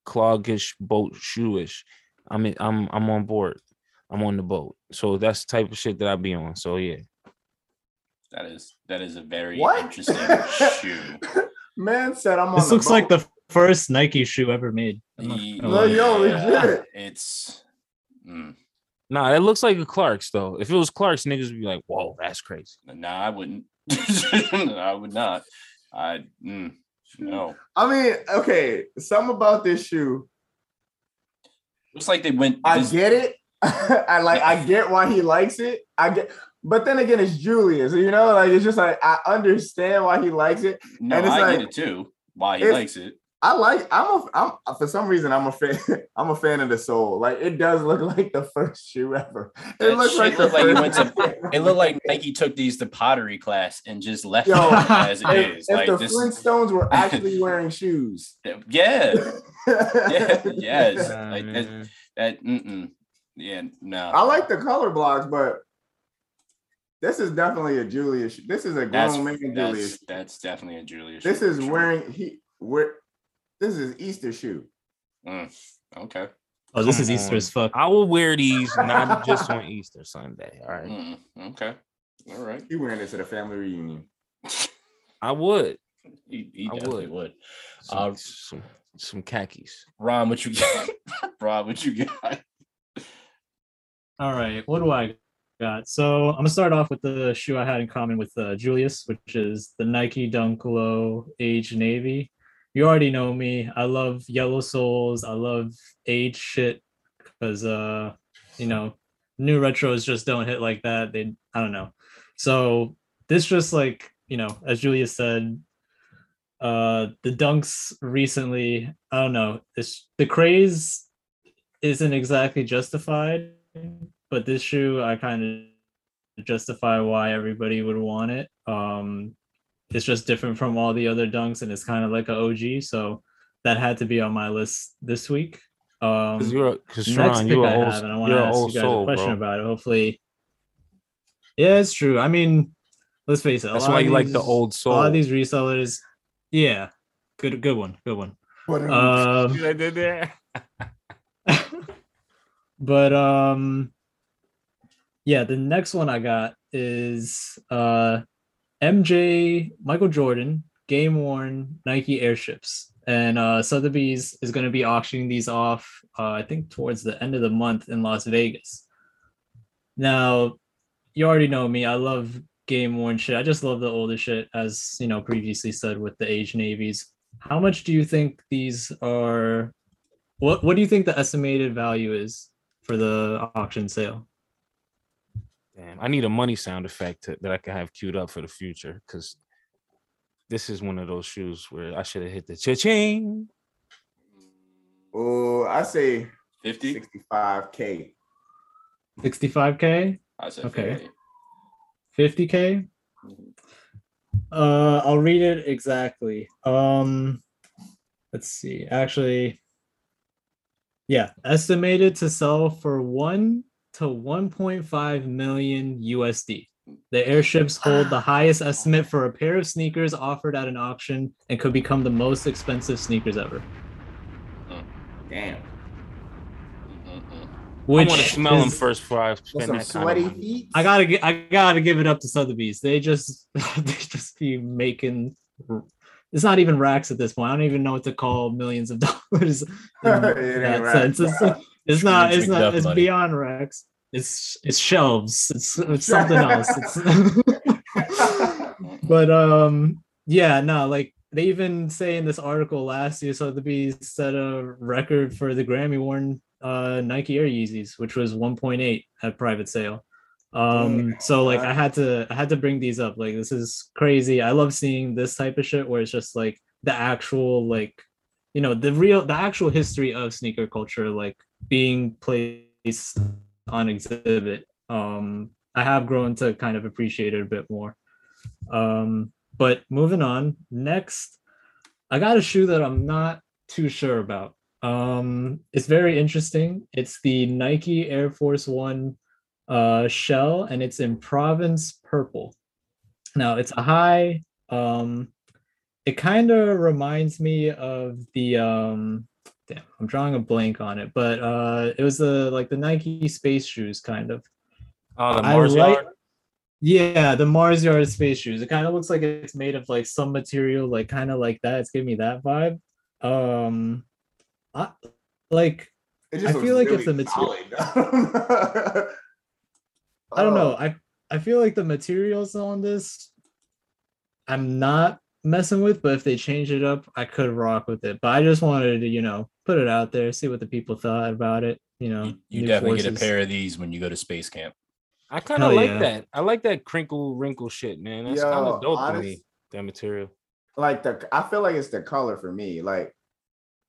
Speaker 2: clogish boat shoe ish. I mean, I'm I'm on board. I'm on the boat. So that's the type of shit that I be on. So yeah.
Speaker 1: That is that is a very
Speaker 3: What?
Speaker 1: interesting shoe.
Speaker 3: Man said I'm on.
Speaker 4: This
Speaker 3: the
Speaker 4: looks like the first Nike shoe ever made. I'm not
Speaker 1: Ye-
Speaker 4: gonna
Speaker 3: No, yo, legit.
Speaker 1: It's mm,
Speaker 2: Nah, it looks like a Clarks though. If it was Clarks, niggas would be like, "Whoa, that's crazy."
Speaker 1: nah, I wouldn't. I would not. I mm, no.
Speaker 3: I mean, okay, something about this shoe.
Speaker 1: Looks like they went.
Speaker 3: I
Speaker 1: this-
Speaker 3: get it. I like. I get why he likes it. I get, but then again, it's Julius. You know, like it's just like I understand why he likes it.
Speaker 1: no,
Speaker 3: and it's
Speaker 1: I
Speaker 3: like-
Speaker 1: get it too. Why he likes it.
Speaker 3: I like. I'm a. I'm for some reason I'm a fan. I'm a fan of the soul. Like it does look like the first shoe ever. It
Speaker 1: That
Speaker 3: looks like the
Speaker 1: looked like it went
Speaker 3: first.
Speaker 1: to- It looked like Nike took these to pottery class and just left
Speaker 3: Yo,
Speaker 1: it as it
Speaker 3: if,
Speaker 1: is.
Speaker 3: if
Speaker 1: Like
Speaker 3: the
Speaker 1: this.
Speaker 3: Flintstones were actually wearing shoes.
Speaker 1: Yeah. Yeah. Yes.
Speaker 2: Nah,
Speaker 1: Like that. that mm-mm. Yeah. No.
Speaker 3: I like the color blocks, but this is definitely a Julius. This is a
Speaker 1: That's
Speaker 3: grown man Julius.
Speaker 1: that's, that's definitely a Julius.
Speaker 3: This
Speaker 1: shoe
Speaker 3: is
Speaker 1: for sure.
Speaker 3: wearing he where this is Easter shoe.
Speaker 1: Mm, okay.
Speaker 4: Oh, this
Speaker 2: Come
Speaker 4: is Easter
Speaker 2: on.
Speaker 4: as fuck.
Speaker 2: I will wear these not just on Easter Sunday. All right,
Speaker 1: Mm, okay. All right.
Speaker 3: He wearing this at a family reunion.
Speaker 2: I would.
Speaker 1: He, he
Speaker 2: I
Speaker 1: definitely
Speaker 2: would.
Speaker 1: would.
Speaker 2: Some,
Speaker 1: Uh,
Speaker 2: some, some khakis.
Speaker 1: Ron, what you got? Rob, what you got?
Speaker 4: All right, what do I got? So I'm gonna start off with the shoe I had in common with uh, Julius, which is the Nike Dunk Low Age Navy. You already know me. I love yellow soles. I love age shit because uh, you know, new retros just don't hit like that. They, I don't know. So this just like you know, as Julius said, uh, the dunks recently. I don't know. This the craze isn't exactly justified but this shoe I kind of justify why everybody would want it. Um, it's just different from all the other dunks, and it's kind of like an OG. So that had to be on my list this week. Um,
Speaker 2: Because you're, because
Speaker 4: next
Speaker 2: Sharon,
Speaker 4: pick
Speaker 2: you're
Speaker 4: I
Speaker 2: an
Speaker 4: have, and I want to ask you guys a question
Speaker 2: bro.
Speaker 4: about it. Hopefully, yeah, it's true. I mean, let's face it.
Speaker 2: That's why
Speaker 4: of
Speaker 2: you like the
Speaker 4: these-
Speaker 2: old
Speaker 4: A lot of these resellers, yeah, good, good one, good one.
Speaker 3: But
Speaker 4: Um,
Speaker 2: what I did there?
Speaker 4: but um yeah the next one i got is uh mj michael jordan game worn nike airships. And uh sotheby's is going to be auctioning these off uh, i think towards the end of the month in las vegas. Now you already know me i love game worn shit. I just love the older shit as you know previously said with the age navies. How much do you think these are what what do you think the estimated value is for the auction sale?
Speaker 2: Damn, I need a money sound effect to, that I can have queued up for the future because this is one of those shoes where I should have hit the cha-ching.
Speaker 3: oh, I say
Speaker 1: 50?
Speaker 3: 65k.
Speaker 4: 65k,
Speaker 1: I said
Speaker 4: Okay.
Speaker 1: 50.
Speaker 4: 50k. Uh, I'll read it exactly. Um, let's see. Actually, yeah, estimated to sell for one to 1.5 million USD. The airships hold the highest estimate for a pair of sneakers offered at an auction and could become the most expensive sneakers ever.
Speaker 3: Damn.
Speaker 4: Which
Speaker 2: I want to smell them first before I spend
Speaker 3: some
Speaker 2: that kind
Speaker 3: sweaty
Speaker 2: of money.
Speaker 3: feet.
Speaker 4: I gotta gi- I gotta give it up to Sotheby's. They just they just be making it's not even racks at this point. I don't even know what to call millions of dollars in
Speaker 3: It
Speaker 4: that
Speaker 3: racks.
Speaker 4: sense. It's, it's not it's not it's
Speaker 1: money.
Speaker 4: beyond racks. It's it's shelves. It's, it's something else. It's but um yeah, no, like they even say in this article last year Sotheby's set a record for the Grammy worn uh Nike Air Yeezys, which was 1.8 at private sale. Um so like I had to I had to bring these up. Like this is crazy. I love seeing this type of shit where it's just like the actual like you know the real the actual history of sneaker culture like being placed on exhibit. Um I have grown to kind of appreciate it a bit more. Um, but moving on, next, I got a shoe that I'm not too sure about. Um, it's very interesting. It's the Nike Air Force One uh, shell, and it's in Provence Purple. Now it's a high. Um, it kind of reminds me of the um, damn. I'm drawing a blank on it, but uh, it was the like the Nike space shoes kind of.
Speaker 2: Oh, the Mars
Speaker 4: like-
Speaker 2: Yard?
Speaker 4: Yeah, the Mars Yard space shoes. It kind of looks like it's made of like some material, like kind of like that. It's giving me that vibe. Um, I like.
Speaker 3: It
Speaker 4: I feel like if the material- I don't know. I I feel like the materials on this, I'm not messing with. But if they change it up, I could rock with it. But I just wanted to, you know, put it out there, see what the people thought about it. You know,
Speaker 5: You, you
Speaker 4: new
Speaker 5: definitely get a pair of these when you go to space camp.
Speaker 2: I kind of like
Speaker 4: yeah.
Speaker 2: that. I like that crinkle wrinkle shit, man. That's kind of dope to me. That material.
Speaker 3: like the I feel like it's the color for me. Like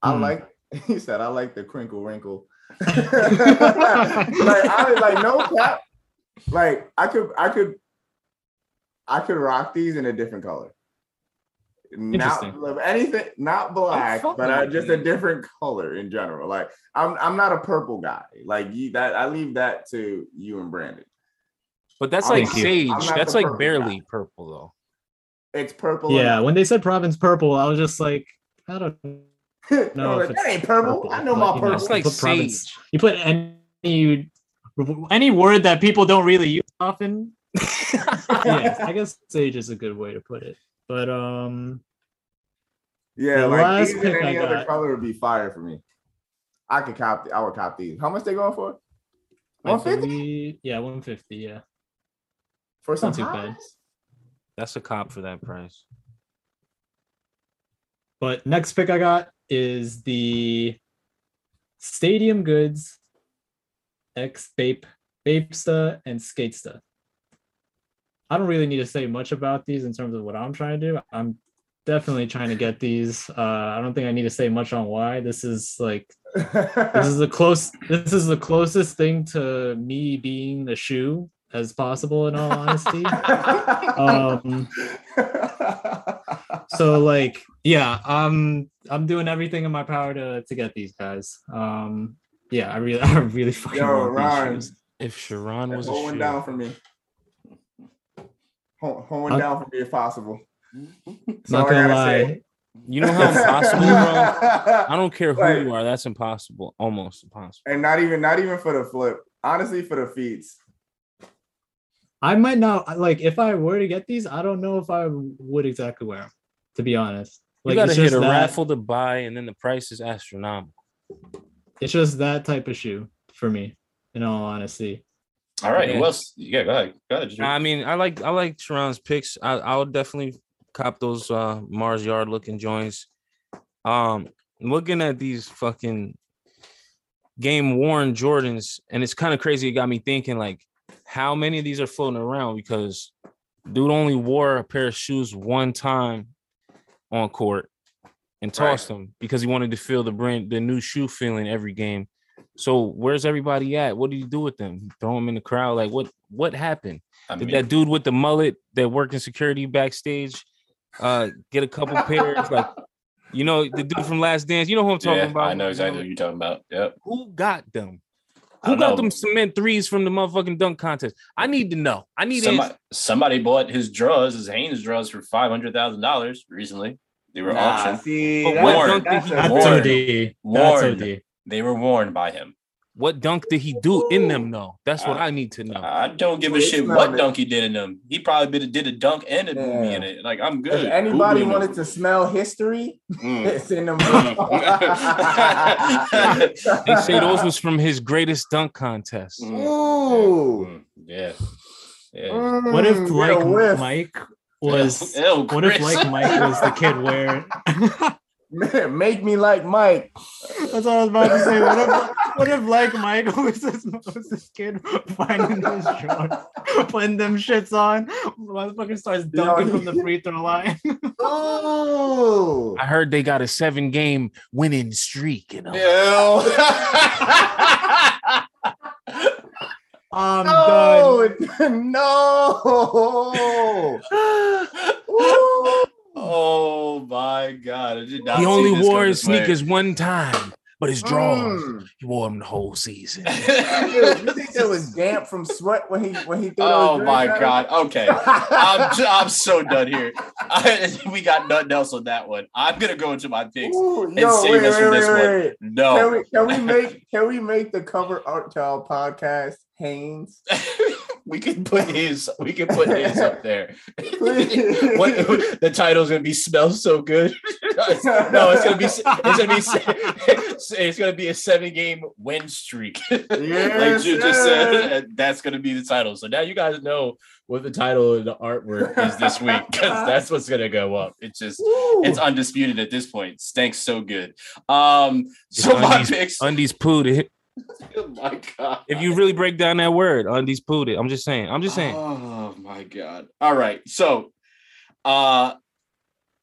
Speaker 3: I
Speaker 4: Hmm.
Speaker 3: like he said I like the crinkle wrinkle. like I like no cap. Like I could I could I could rock these in a different color. Not anything, not black, but I,
Speaker 2: with
Speaker 3: just a different color in general. Like I'm, I'm not a purple guy. Like you, that I leave that to you and Brandon.
Speaker 2: But that's
Speaker 3: I'm
Speaker 2: like
Speaker 4: not-
Speaker 2: sage.
Speaker 3: I'm
Speaker 2: That's like
Speaker 3: purple
Speaker 2: barely purple though.
Speaker 3: It's purple.
Speaker 4: Yeah, when they said provence purple, I was just like, I don't
Speaker 3: no,
Speaker 4: know
Speaker 3: like, that ain't purple.
Speaker 4: purple,
Speaker 3: I know my purple.
Speaker 2: That's like
Speaker 4: put
Speaker 2: sage.
Speaker 4: You put any any word that people don't really use often. yeah, I guess sage is a good way to put it. But um,
Speaker 3: Yeah,
Speaker 4: The
Speaker 3: like
Speaker 4: last pick
Speaker 3: any
Speaker 4: I
Speaker 3: other
Speaker 4: got-
Speaker 3: color would be fire for me. I could cop. I would cop these. How much they going for? 150
Speaker 4: yeah, one fifty. Yeah,
Speaker 3: for some
Speaker 4: not too bad.
Speaker 2: That's a cop for that price.
Speaker 4: but next pick I got is the Stadium Goods X Bape Bapesta and Skatesta. I don't really need to say much about these in terms of what I'm trying to do. I'm definitely trying to get these. Uh, I don't think I need to say much on why. This is like this is the close. This is the closest thing to me being the shoe as possible. In all honesty. um, so like yeah i'm i'm doing everything in my power to to get these guys um yeah i really i really fucking
Speaker 3: Yo,
Speaker 4: want
Speaker 3: Ryan,
Speaker 4: these shoes
Speaker 2: If Sharon was a shoe,
Speaker 3: down for me. Hold, hold down for me if possible. Mm-hmm. That's
Speaker 4: not gonna lie
Speaker 3: say.
Speaker 2: you know how impossible, bro. I don't care who
Speaker 3: Like-
Speaker 2: you are. That's impossible. Almost impossible.
Speaker 3: and not even not even for the flip. Honestly, for the feeds.
Speaker 4: i might not like if i were to get these i don't know if i would exactly wear them to be honest like,
Speaker 2: You
Speaker 4: gotta
Speaker 2: hit a
Speaker 4: that,
Speaker 2: raffle to buy, and then the price is astronomical.
Speaker 4: it's just that type of shoe for me in all honesty
Speaker 5: All right.
Speaker 2: Yeah.
Speaker 5: Who else? Yeah, go ahead. Go ahead.
Speaker 2: I mean, I like I like Sharon's picks. I I would definitely cop those uh Mars Yard looking joints. Um, looking at these fucking game worn Jordans, and it's kind of crazy. It got me thinking like, how many of these are floating around? Because dude only wore a pair of shoes one time on court and
Speaker 3: Right.
Speaker 2: tossed them because he wanted to feel the brand, the new shoe feeling every game. So where's everybody at? What do you do with them? Throw them in the crowd? Like what? What happened?
Speaker 5: I
Speaker 2: Did that dude with the mullet that worked in security backstage uh get a couple pairs? Like, you know, the dude from Last Dance. You know who I'm talking
Speaker 5: yeah,
Speaker 2: about?
Speaker 5: I know exactly what you're talking about. Yep.
Speaker 2: Who got them? Who got
Speaker 5: know.
Speaker 2: them cement threes from the motherfucking dunk contest? I need to know. I need
Speaker 5: Somebody,
Speaker 2: answers.
Speaker 5: somebody bought his draws, his Hanes draws, for five hundred thousand dollars recently. They were
Speaker 3: Nah,
Speaker 5: auctioned.
Speaker 3: see,
Speaker 2: But
Speaker 3: that's-
Speaker 2: what
Speaker 5: Warren.
Speaker 2: dunk did
Speaker 3: that's
Speaker 2: he
Speaker 4: that's
Speaker 5: Warren.
Speaker 4: od that's od
Speaker 5: They were warned by him.
Speaker 2: What dunk did he do in them though? That's what
Speaker 5: Uh,
Speaker 2: I need to know.
Speaker 5: I don't give a
Speaker 3: Well,
Speaker 5: shit what
Speaker 3: not-
Speaker 5: dunk he did in them. He probably did, did a dunk and a boomy
Speaker 3: Yeah.
Speaker 5: in it. Like I'm
Speaker 3: If
Speaker 5: good.
Speaker 3: anybody
Speaker 5: Googling
Speaker 3: wanted
Speaker 5: them.
Speaker 3: to smell history,
Speaker 5: Mm.
Speaker 3: it's in them.
Speaker 2: They say those was from his greatest dunk contest.
Speaker 5: Mm.
Speaker 3: Ooh.
Speaker 5: Mm. Yeah. Yeah.
Speaker 3: Mm,
Speaker 4: what if
Speaker 3: get
Speaker 4: like mike was
Speaker 5: Ew, ew,
Speaker 4: what if
Speaker 5: Chris.
Speaker 4: like mike was the kid wearing
Speaker 3: Make me like Mike.
Speaker 4: That's what I was about to say. What if, what if like Mike was this, was this kid finding those shorts, putting them shits on, motherfucker starts dunking
Speaker 3: Yo,
Speaker 4: from the free throw line.
Speaker 3: oh,
Speaker 2: I heard they got a seven game winning streak. You know,
Speaker 5: Ew.
Speaker 4: I'm done.
Speaker 3: No, no. Ooh.
Speaker 5: Oh my god! I did not.
Speaker 2: he only wore his
Speaker 5: this way.
Speaker 2: sneakers one time, but his draws
Speaker 3: Mm.
Speaker 2: he wore them the whole season.
Speaker 3: You think it was damp from sweat when he when he threw
Speaker 5: oh my god!
Speaker 3: at
Speaker 5: Okay. I'm j- I'm so done here. I, we got nothing else on that one. I'm gonna go into my picks.
Speaker 3: Ooh,
Speaker 5: save us from this one.
Speaker 3: Can
Speaker 5: No,
Speaker 3: we can we make can we make the cover art child podcast Hanes?
Speaker 1: we can put his we can put his up there. what the title's gonna be smells so good. no, it's gonna be it's gonna be it's gonna be a seven game win streak.
Speaker 3: Yes,
Speaker 1: like you just said, that's gonna be the title. So now you guys know what the title of the artwork is this week because that's what's gonna go up. It's just
Speaker 3: Woo.
Speaker 1: it's undisputed at this point. Stinks so good. Um, so my
Speaker 2: undies,
Speaker 1: picks.
Speaker 2: undies pooed it.
Speaker 1: Oh my god!
Speaker 2: If you really break down that word, it. I'm just saying. I'm just saying.
Speaker 1: Oh my god! All right, so uh,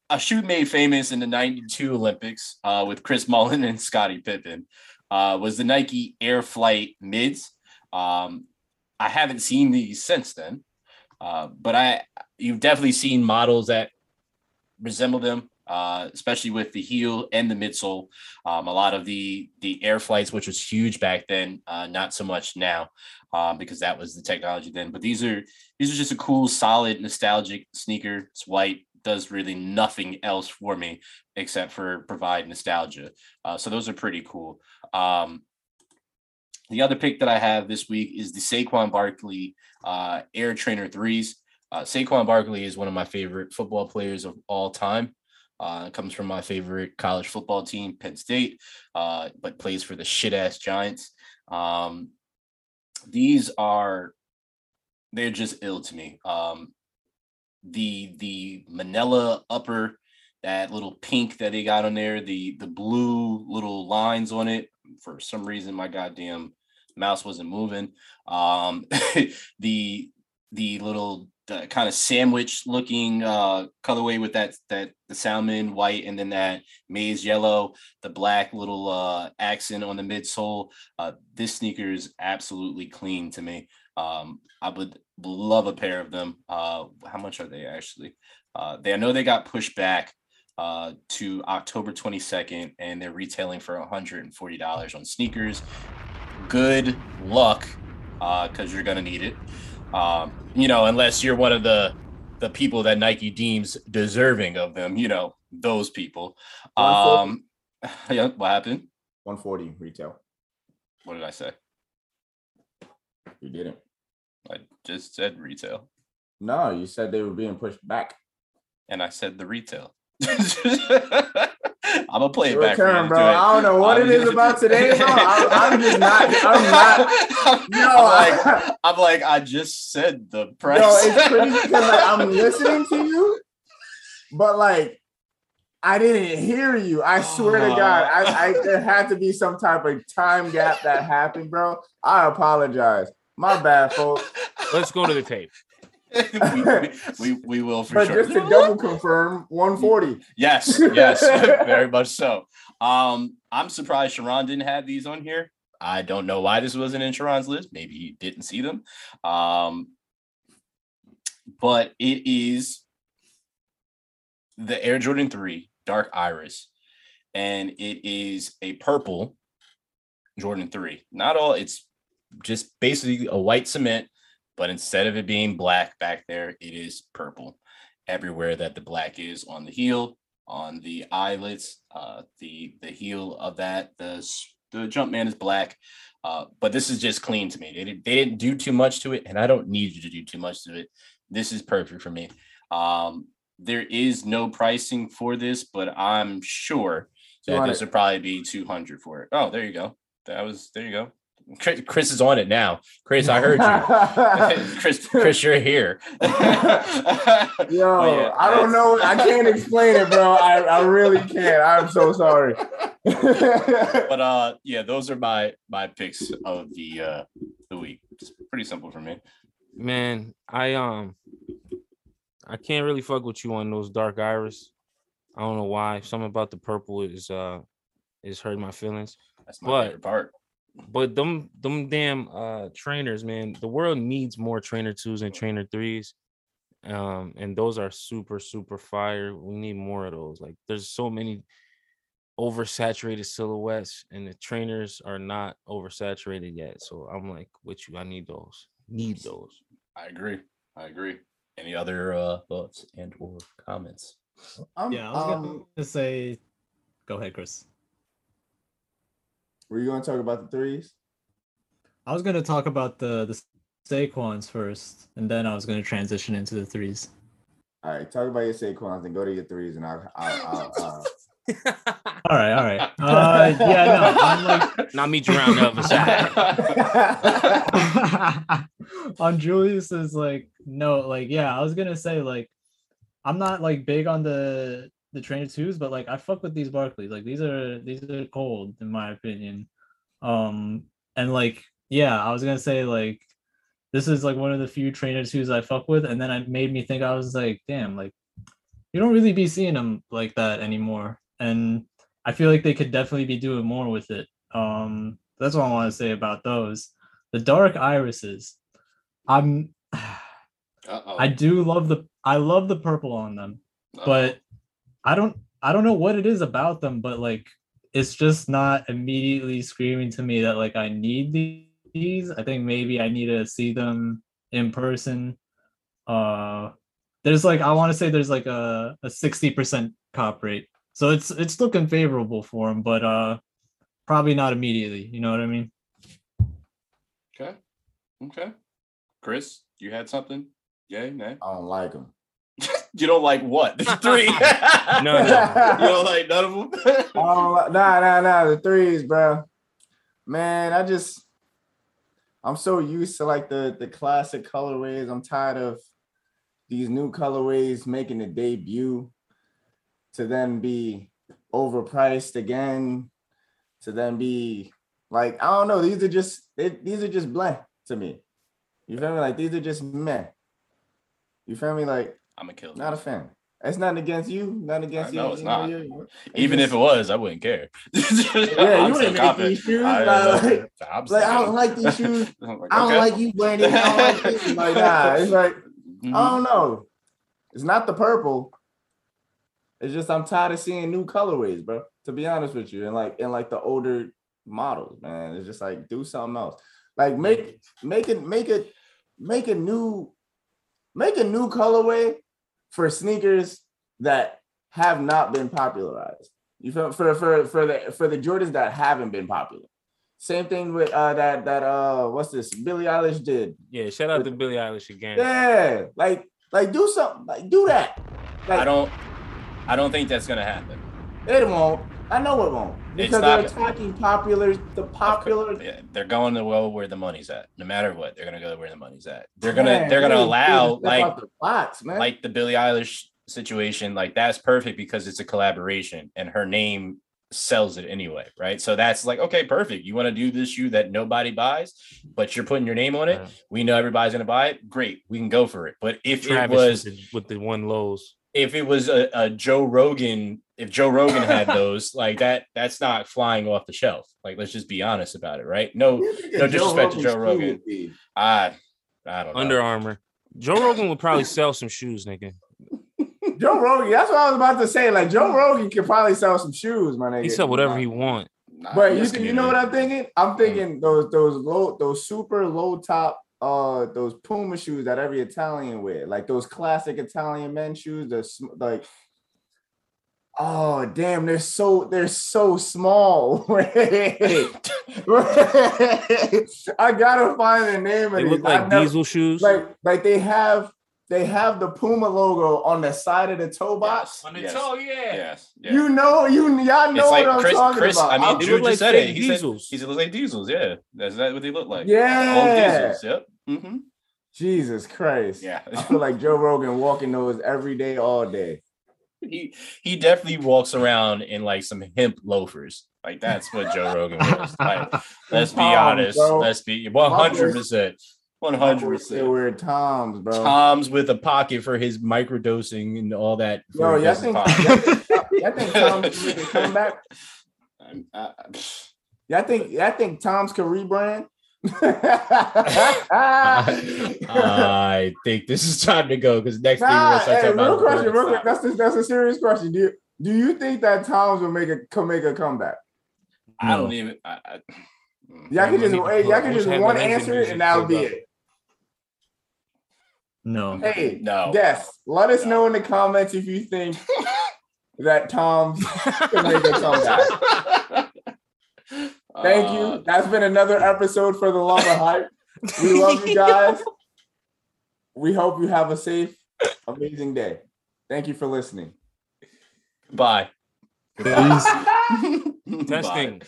Speaker 1: a shoot made famous in the '92 Olympics uh, with Chris Mullin and Scottie Pippen uh, was the Nike Air Flight Mids. Um, I haven't seen these since then, uh, but I you've definitely seen models that resemble them. Uh, especially with the heel and the midsole, um, a lot of the the air flights, which was huge back then, uh, not so much now, um, because that was the technology then. But these are these are just a cool, solid, nostalgic sneaker. It's white, does really nothing else for me except for provide nostalgia. Uh, so those are pretty cool. Um, the other pick that I have this week is the Saquon Barkley uh, Air Trainer threes. Uh, Saquon Barkley is one of my favorite football players of all time. Uh, comes from my favorite college football team, Penn State, uh, but plays for the shit ass Giants. Um, these are they're just ill to me. Um, the the Manila upper, that little pink that they got on there, the the blue little lines on it. For some reason, my goddamn mouse wasn't moving. Um, the the little the kind of sandwich looking uh colorway with that that the salmon white and then that maize yellow the black little uh accent on the midsole. Uh this sneaker is absolutely clean to me. Um i would love a pair of them. Uh how much are they actually? Uh they i know they got pushed back uh to october 22nd and they're retailing for $140 on sneakers. Good luck uh because you're gonna need it um, you know, unless you're one of the the people that Nike deems deserving of them, you know, those people. Um, yeah, what happened?
Speaker 3: 140 retail.
Speaker 1: What did I say?
Speaker 3: You didn't.
Speaker 1: I just said retail,
Speaker 3: No, you said they were being pushed back.
Speaker 1: and I said the retail. I'm gonna play it back. for
Speaker 3: Return,
Speaker 1: you.
Speaker 3: bro. I don't know what
Speaker 1: I'm
Speaker 3: it is
Speaker 1: just-
Speaker 3: about today, bro. I'm, I'm just not. I'm not.
Speaker 1: I'm, like, I'm like, I just said the price.
Speaker 3: Yo, it's crazy because like I'm listening to you, but like I didn't hear you. I swear to God, I, I oh. there had to be some type of time gap that happened, bro. I apologize. My bad, folks.
Speaker 2: Let's go to the tape.
Speaker 1: we, we, we, will for
Speaker 3: But
Speaker 1: sure.
Speaker 3: just to double confirm, 140.
Speaker 1: Yes, yes, very much so. Um, I'm surprised Sharon didn't have these on here. I don't know why this wasn't in Sharon's list. Maybe he didn't see them. Um, but it is the Air Jordan 3 Dark Iris, and it is a purple Jordan 3. Not all, it's just basically a white cement, but instead of it being black back there, it is purple everywhere that the black is on the heel, on the eyelets, uh, the the heel of that. The the jump man is black, uh, but this is just clean to me. They didn't, they didn't do too much to it, and I don't need you to do too much to it. This is perfect for me. Um, there is no pricing for this, but I'm sure that this would probably be 200 for it. Oh, there you go. That was there you go. Chris, Chris is on it now. Chris, I heard you. Chris, Chris, you're here.
Speaker 3: Yo,
Speaker 1: But yeah,
Speaker 3: I don't know. I can't explain it, bro. I, I really can't. I'm so sorry.
Speaker 1: but uh yeah those are my my picks of the uh the week it's pretty simple for me
Speaker 2: Man, I um I can't really fuck with you on those dark iris. I don't know why. Something about the purple is uh is hurting my feelings.
Speaker 1: that's my
Speaker 2: But-
Speaker 1: favorite part
Speaker 2: But them them damn uh trainers, man. The world needs more trainer twos and trainer threes. Um, and those are super, super fire. We need more of those. Like there's so many oversaturated silhouettes, and the trainers are not oversaturated yet. So I'm like with you. I need those. Need those.
Speaker 1: i agree i agree any other uh thoughts and or comments
Speaker 3: I'm,
Speaker 4: Yeah, I was
Speaker 3: um,
Speaker 4: gonna say. Go ahead, Chris.
Speaker 3: Were you going to talk about the threes?
Speaker 4: I was gonna talk about the the Saquon's first, and then I was gonna transition into the threes.
Speaker 3: All right, talk about your Saquons and go to your threes, and I'll. I'll, I'll, I'll
Speaker 4: All right, all right. Uh, yeah, no, I'm like
Speaker 2: Now meet you around the other side.
Speaker 4: on Julius's like no, like yeah, I was gonna say like I'm not like big on the the trainer twos, but like I fuck with these Barkleys. Like these are these are cold in my opinion. Um and like yeah, I was gonna say like this is like one of the few trainer twos I fuck with, and then it made me think I was like, damn, like you don't really be seeing them like that anymore. And I feel like they could definitely be doing more with it. Um that's what I want to say about those. The dark irises. I'm
Speaker 1: Uh-oh.
Speaker 4: I do love the I love the purple on them,
Speaker 1: Uh-oh.
Speaker 4: but I don't I don't know what it is about them, but like it's just not immediately screaming to me that like I need these. I think maybe I need to see them in person. Uh there's like I want to say there's like a, a 60% cop rate. So it's it's looking favorable for him, but uh probably not immediately. You know what I mean?
Speaker 1: okay. Okay. Chris, you had something? Yay, nay.
Speaker 3: I don't like them.
Speaker 1: You don't like what? The three.
Speaker 2: No,
Speaker 1: You don't like none of them.
Speaker 3: I don't nah, nah, nah. The threes, bro. Man, I just I'm so used to like the the classic colorways. I'm tired of these new colorways making a debut to then be overpriced again, to then be like I don't know. These are just they, these are just bland to me. You feel me? Like these are just meh. You feel me? Like
Speaker 1: I'm gonna kill
Speaker 3: not a fan. It's nothing against you, nothing against you.
Speaker 1: know it's
Speaker 3: you
Speaker 1: not. Even if it was, I wouldn't care.
Speaker 3: Yeah, you wouldn't make these shoes,
Speaker 1: I,
Speaker 3: like-
Speaker 1: like, I'm
Speaker 3: like, I don't like these shoes. I don't like you, Brandon. I don't like this. Like, nah, it's like,
Speaker 1: Mhm.
Speaker 3: I don't know. It's not the purple. It's just I'm tired of seeing new colorways, bro. To be honest with you, and like and like the older models, man. It's just like do something else. Like make make it make it make a new make a new colorway for sneakers that have not been popularized. You feel for for for the for the Jordans that haven't been popular. Same thing with uh that that uh what's this Billie Eilish did.
Speaker 2: Yeah, shout out to Billie Eilish again.
Speaker 3: Yeah, like like do something like do that. Like
Speaker 1: I don't. I don't think that's gonna happen.
Speaker 3: it won't. I know it won't because
Speaker 1: not-
Speaker 3: they're attacking popular the popular.
Speaker 1: Yeah, they're going to well where the money's at. No matter what, they're gonna go where the money's at. They're gonna
Speaker 3: Man,
Speaker 1: they're gonna
Speaker 3: they- they
Speaker 1: allow
Speaker 3: step
Speaker 1: like
Speaker 3: the box, man.
Speaker 1: like the Billie Eilish situation. Like that's perfect because it's a collaboration and her name sells it anyway, right? So that's like okay, perfect. You want to do this shoe that nobody buys, but you're putting your name on it.
Speaker 2: Yeah.
Speaker 1: We know everybody's gonna buy it. Great, we can go for it. But if
Speaker 2: Travis
Speaker 1: it was
Speaker 2: with, the, with the one lows.
Speaker 1: If it was a, a Joe Rogan, if Joe Rogan had those, like that, that's not flying off the shelf. Like, let's just be honest about it, right? No,
Speaker 3: What do you think
Speaker 1: no
Speaker 3: a
Speaker 1: disrespect to Joe Rogan. I, I don't know.
Speaker 2: Under Armour. Joe Rogan would probably sell some shoes, nigga.
Speaker 3: Joe Rogan. That's what I was about to say. Like Joe Rogan could probably sell some shoes, my nigga.
Speaker 2: He sell whatever he want.
Speaker 1: Nah,
Speaker 3: But you, you know what I'm thinking? I'm hmm. thinking those those low those super low top uh those Puma shoes that every Italian wear, like those classic Italian men shoes. The like, oh damn, they're so they're so small. I gotta find the name of
Speaker 2: They
Speaker 3: these.
Speaker 2: look like diesel shoes.
Speaker 3: like like they have they have the Puma logo on the side of the toe box.
Speaker 1: On the Yes.
Speaker 2: yeah.
Speaker 1: Yes, yeah.
Speaker 3: You know, you y'all know
Speaker 1: like
Speaker 3: what I'm
Speaker 1: Chris.
Speaker 3: talking
Speaker 1: Chris.
Speaker 3: about.
Speaker 1: I mean,
Speaker 3: I'm-
Speaker 2: They
Speaker 1: Drew
Speaker 2: like
Speaker 1: just said
Speaker 2: fake
Speaker 1: it. He said
Speaker 2: diesels.
Speaker 1: he said like diesels. Yeah, that's that what they look like. Old
Speaker 3: yeah.
Speaker 1: diesels. Yep. Mm-hmm.
Speaker 3: Jesus Christ.
Speaker 1: Yeah.
Speaker 3: I feel like Joe Rogan walking those every day, all day.
Speaker 1: he he definitely walks around in like some hemp loafers. Like that's what Joe Rogan wears. Like, let's be honest.
Speaker 3: bro.
Speaker 1: Let's be one hundred percent. One hundred
Speaker 3: They
Speaker 1: percent.
Speaker 3: wear Toms, bro.
Speaker 1: Toms with a pocket for his microdosing and all that.
Speaker 3: Yo,
Speaker 1: for
Speaker 3: y'all think,
Speaker 1: pocket.
Speaker 3: y'all think Toms could come back?
Speaker 1: I'm- I-
Speaker 3: Y'all think y'all think Toms could rebrand?
Speaker 1: I think this is time to go because next thing we're
Speaker 3: Nah,
Speaker 1: gonna start
Speaker 3: hey,
Speaker 1: talking
Speaker 3: real
Speaker 1: about.
Speaker 3: question, real quick. That's a, that's a serious question. Do you do you think that Toms will make a can make a comeback?
Speaker 1: I don't even. I, I.
Speaker 3: Y'all can just
Speaker 2: need to
Speaker 3: hey, y'all can just one answer it and that'll be it.
Speaker 4: No.
Speaker 3: Hey,
Speaker 1: No.
Speaker 3: yes. Let us
Speaker 1: No.
Speaker 3: know in the comments if you think that Toms can make a comeback. Thank
Speaker 1: Uh,
Speaker 3: you. That's been another episode for the Lumber Hype. We love you guys. we hope you have a safe, amazing day. Thank you for listening.
Speaker 1: Bye.
Speaker 4: Peace.
Speaker 1: Bye.
Speaker 2: Testing.